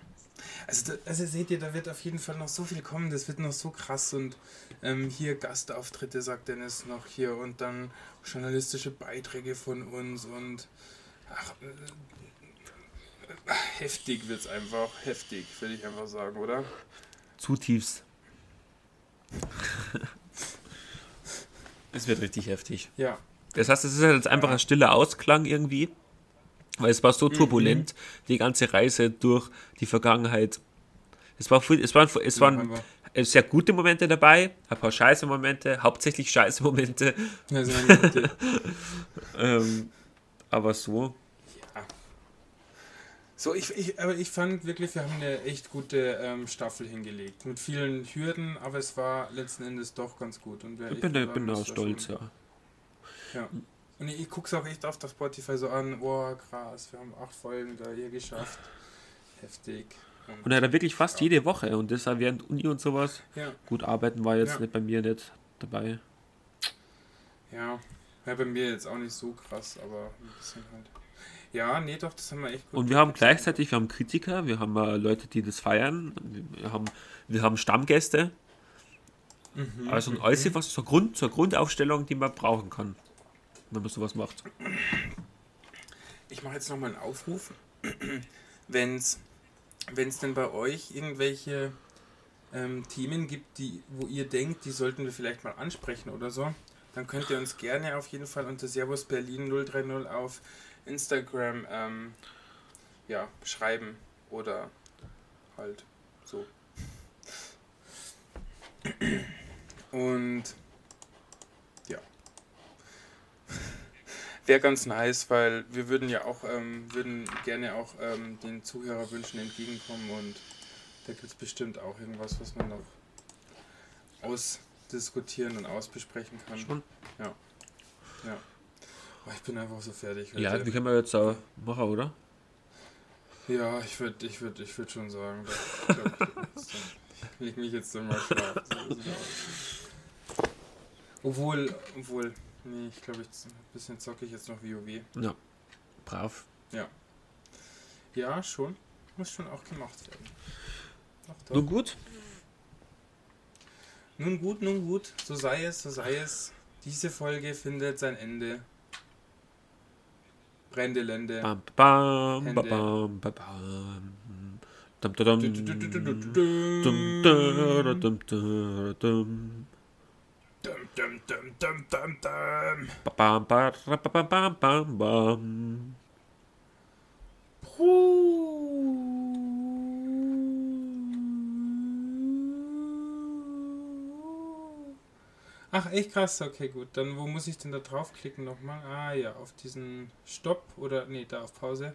Also, da, also seht ihr, da wird auf jeden Fall noch so viel kommen, das wird noch so krass und ähm, hier Gastauftritte, sagt Dennis noch hier und dann journalistische Beiträge von uns und ach, äh, heftig wird es einfach, heftig, würde ich einfach sagen, oder? Zutiefst. (laughs) es wird richtig heftig. Ja. Das heißt, es ist halt jetzt einfach ein stiller Ausklang irgendwie, weil es war so mhm. turbulent, mhm. die ganze Reise durch die Vergangenheit. Es, war, es, waren, es waren sehr gute Momente dabei, ein paar scheiße Momente, hauptsächlich scheiße Momente. (laughs) ähm, aber so. Ja. So, ich, ich, aber ich fand wirklich, wir haben eine echt gute ähm, Staffel hingelegt. Mit vielen Hürden, aber es war letzten Endes doch ganz gut. Und ich bin, da, bin da stolz, ja. Ja. Und ich, ich gucke es auch echt auf der Spotify so an, oh krass, wir haben acht Folgen da hier geschafft. Heftig. Und, und er hat wirklich fast ja. jede Woche und das während Uni und sowas. Ja. Gut, arbeiten war jetzt ja. nicht bei mir nicht dabei. Ja. ja, bei mir jetzt auch nicht so krass, aber ein bisschen halt. Ja, nee, doch, das haben wir echt gut. Und wir haben gleichzeitig, wir haben Kritiker, wir haben äh, Leute, die das feiern, wir haben, wir haben Stammgäste, Mhm, also ein alles was zur, Grund, zur Grundaufstellung, die man brauchen kann, wenn man sowas macht. Ich mache jetzt nochmal einen Aufruf. wenn es denn bei euch irgendwelche ähm, Themen gibt, die, wo ihr denkt, die sollten wir vielleicht mal ansprechen oder so, dann könnt ihr uns gerne auf jeden Fall unter Servus Berlin 030 auf Instagram ähm, ja, schreiben oder halt so. Und Wäre ganz nice, weil wir würden ja auch, ähm, würden gerne auch ähm, den Zuhörerwünschen entgegenkommen und da gibt es bestimmt auch irgendwas, was man noch ausdiskutieren und ausbesprechen kann. Schon. Ja. Ja. Oh, ich bin einfach so fertig. Heute. Ja, wie können wir jetzt auch machen, oder? Ja, ich würde ich würd, ich würd schon sagen, dass, ich, ich, ich mich jetzt dann mal schlafen. Obwohl, obwohl, nee, ich glaube, ein bisschen zocke ich jetzt noch WoW. Ja, brav. Ja. Ja, schon. Muss schon auch gemacht werden. Ach, nun gut. Nun gut, nun gut. So sei es, so sei es. Diese Folge findet sein Ende. Brände Lände. Bam, bam, bam, bam, bam, bam. Dum, dum, dum, dum, dum, dum, dum, dum. Dum, dum, dum, dum, dum, dum. Bam, bam, bam, bam. Ach, echt krass, okay, gut. Dann wo muss ich denn da draufklicken nochmal? Ah ja, auf diesen Stopp oder nee, da auf Pause.